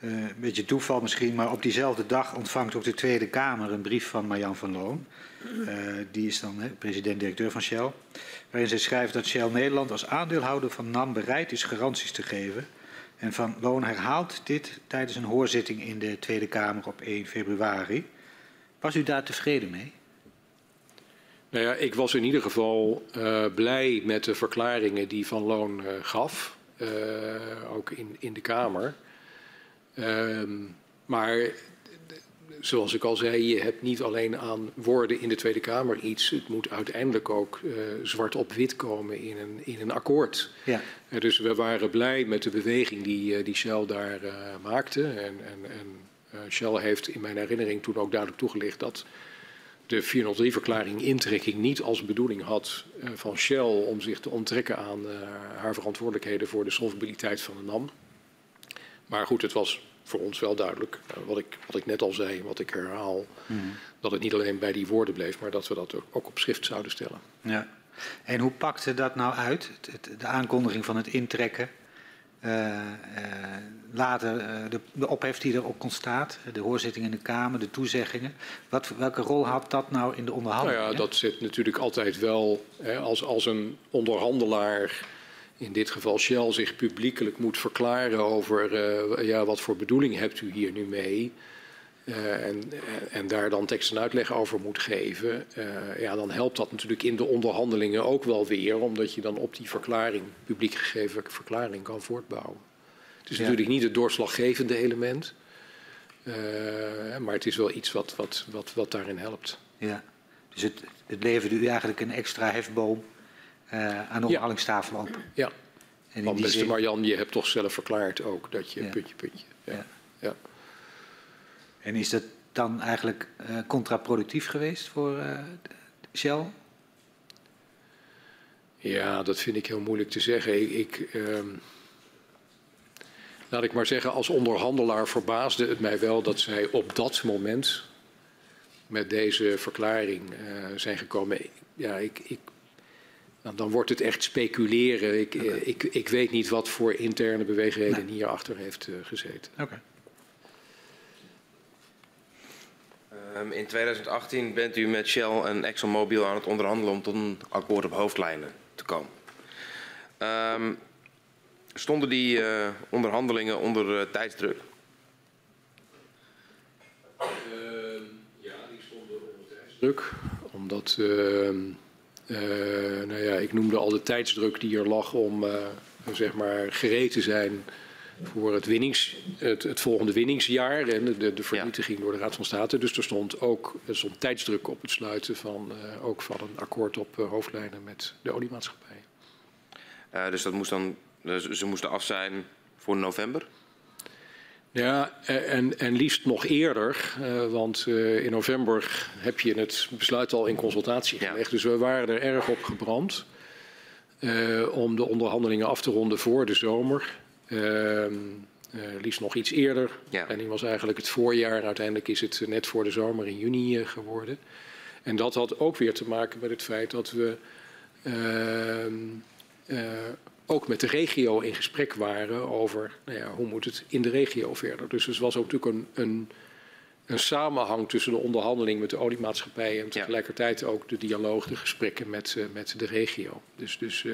Uh, een beetje toeval misschien, maar op diezelfde dag ontvangt ook de Tweede Kamer een brief van Marjan van Loon. Uh, die is dan president-directeur van Shell. Waarin zij schrijft dat Shell Nederland als aandeelhouder van NAM bereid is garanties te geven. En Van Loon herhaalt dit tijdens een hoorzitting in de Tweede Kamer op 1 februari. Was u daar tevreden mee? Nou ja, ik was in ieder geval uh, blij met de verklaringen die Van Loon gaf. ook in, in de Kamer. Um, maar zoals ik al zei, je hebt niet alleen aan woorden in de Tweede Kamer iets. Het moet uiteindelijk ook uh, zwart op wit komen in een, in een akkoord. Ja. Uh, dus we waren blij met de beweging die, uh, die Shell daar maakte. En, en, en Shell heeft in mijn herinnering toen ook duidelijk toegelicht dat de 403-verklaring intrekking niet als bedoeling had van Shell om zich te onttrekken aan haar verantwoordelijkheden voor de solvabiliteit van de NAM. Maar goed, het was voor ons wel duidelijk, uh, wat, ik, wat ik net al zei, wat ik herhaal, mm. dat het niet alleen bij die woorden bleef, maar dat we dat ook op schrift zouden stellen. Ja. En hoe pakte dat nou uit, de aankondiging van het intrekken? Uh, uh, later uh, de, de, ophef die erop ontstaat, de hoorzitting in de Kamer, de toezeggingen. Wat, welke rol had dat nou in de onderhandelingen? Nou ja, dat zit natuurlijk altijd wel hè, als, als een onderhandelaar, in dit geval Shell, zich publiekelijk moet verklaren over ja, wat voor bedoeling hebt u hier nu mee. Uh, en, en, daar dan tekst en uitleg over moet geven, uh, ja, dan helpt dat natuurlijk in de onderhandelingen ook wel weer, omdat je dan op die verklaring, publiek gegeven verklaring, kan voortbouwen. Het is ja. natuurlijk niet het doorslaggevende element, uh, maar het is wel iets wat, wat, wat, wat daarin helpt. Ja, dus het, het leverde u eigenlijk een extra hefboom aan de onderhandelingstafel op. Ja, en want beste zin... Marjan, je hebt toch zelf verklaard ook dat je ja. puntje, puntje. ja. ja. En is dat dan eigenlijk uh, contraproductief geweest voor uh, Shell? Ja, dat vind ik heel moeilijk te zeggen. Ik, ik uh, laat ik maar zeggen, als onderhandelaar verbaasde het mij wel dat zij op dat moment met deze verklaring zijn gekomen. Ja, ik, ik, dan, dan, wordt het echt speculeren. Ik, okay. ik, ik weet niet wat voor interne beweegreden nee. hierachter heeft gezeten. Oké. Okay. Um, in 2018 bent u met Shell en ExxonMobil aan het onderhandelen om tot een akkoord op hoofdlijnen te komen. Um, stonden die uh, onderhandelingen onder uh, tijdsdruk? Uh, ja, die stonden onder tijdsdruk. Omdat, ehm, eh, nou ja, ik noemde al de tijdsdruk die er lag om zeg maar gereed te zijn voor het, winnings, het, het volgende winningsjaar en de, de vernietiging door de Raad van State. Dus er stond ook er stond tijdsdruk op het sluiten van, uh, ook van een akkoord op hoofdlijnen met de oliemaatschappij. Uh, dus dat moest dan, dus ze moesten af zijn voor november? Ja, en, en liefst nog eerder, uh, want uh, in november heb je het besluit al in consultatie gelegd. Ja. Dus we waren er erg op gebrand uh, om de onderhandelingen af te ronden voor de zomer. Uh, liefst nog iets eerder. Ja. En die was eigenlijk het voorjaar. Uiteindelijk is het net voor de zomer in juni geworden. En dat had ook weer te maken met het feit dat we uh, ook met de regio in gesprek waren over nou ja, hoe moet het in de regio verder. Dus er was ook natuurlijk een, een, een samenhang tussen de onderhandeling met de oliemaatschappij en tegelijkertijd ook de dialoog, de gesprekken met, met de regio. Dus, dus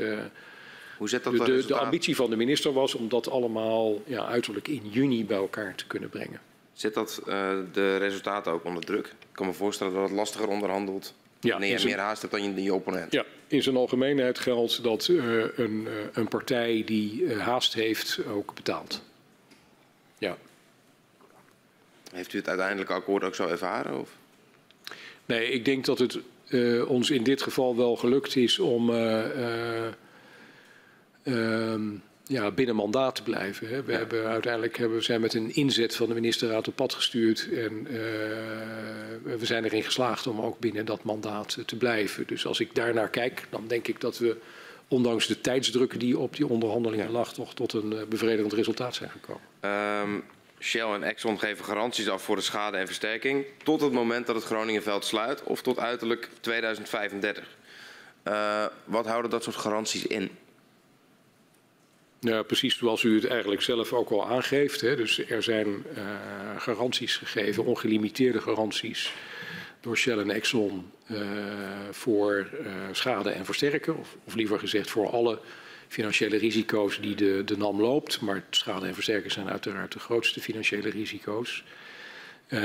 hoe zet dat de, de, de, ambitie van de minister was om dat allemaal ja, uiterlijk in juni bij elkaar te kunnen brengen. Zet dat uh, de resultaten ook onder druk? Ik kan me voorstellen dat het lastiger onderhandelt ja, wanneer je meer haast hebt dan je, opponent. Ja, in zijn algemeenheid geldt dat uh, een, uh, een, partij die haast heeft ook betaalt. Ja. Heeft u het uiteindelijke akkoord ook zo ervaren? Of? Nee, ik denk dat het ons in dit geval wel gelukt is om um, ja, binnen mandaat te blijven. Hè. We ja. hebben uiteindelijk hebben, we zijn met een inzet van de ministerraad op pad gestuurd. En uh, we zijn erin geslaagd om ook binnen dat mandaat te blijven. Dus als ik daarnaar kijk, dan denk ik dat we, ondanks de tijdsdruk die op die onderhandelingen lag, toch tot een bevredigend resultaat zijn gekomen. Um, Shell en Exxon geven garanties af voor de schade en versterking tot het moment dat het Groningenveld sluit of tot uiterlijk 2035. Uh, wat houden dat soort garanties in? Ja, precies zoals u het eigenlijk zelf ook al aangeeft. Hè. Dus er zijn uh, garanties gegeven, ongelimiteerde garanties door Shell en Exxon uh, voor uh, schade en versterken. Of, of, liever gezegd voor alle financiële risico's die de, de NAM loopt. Maar schade en versterken zijn uiteraard de grootste financiële risico's.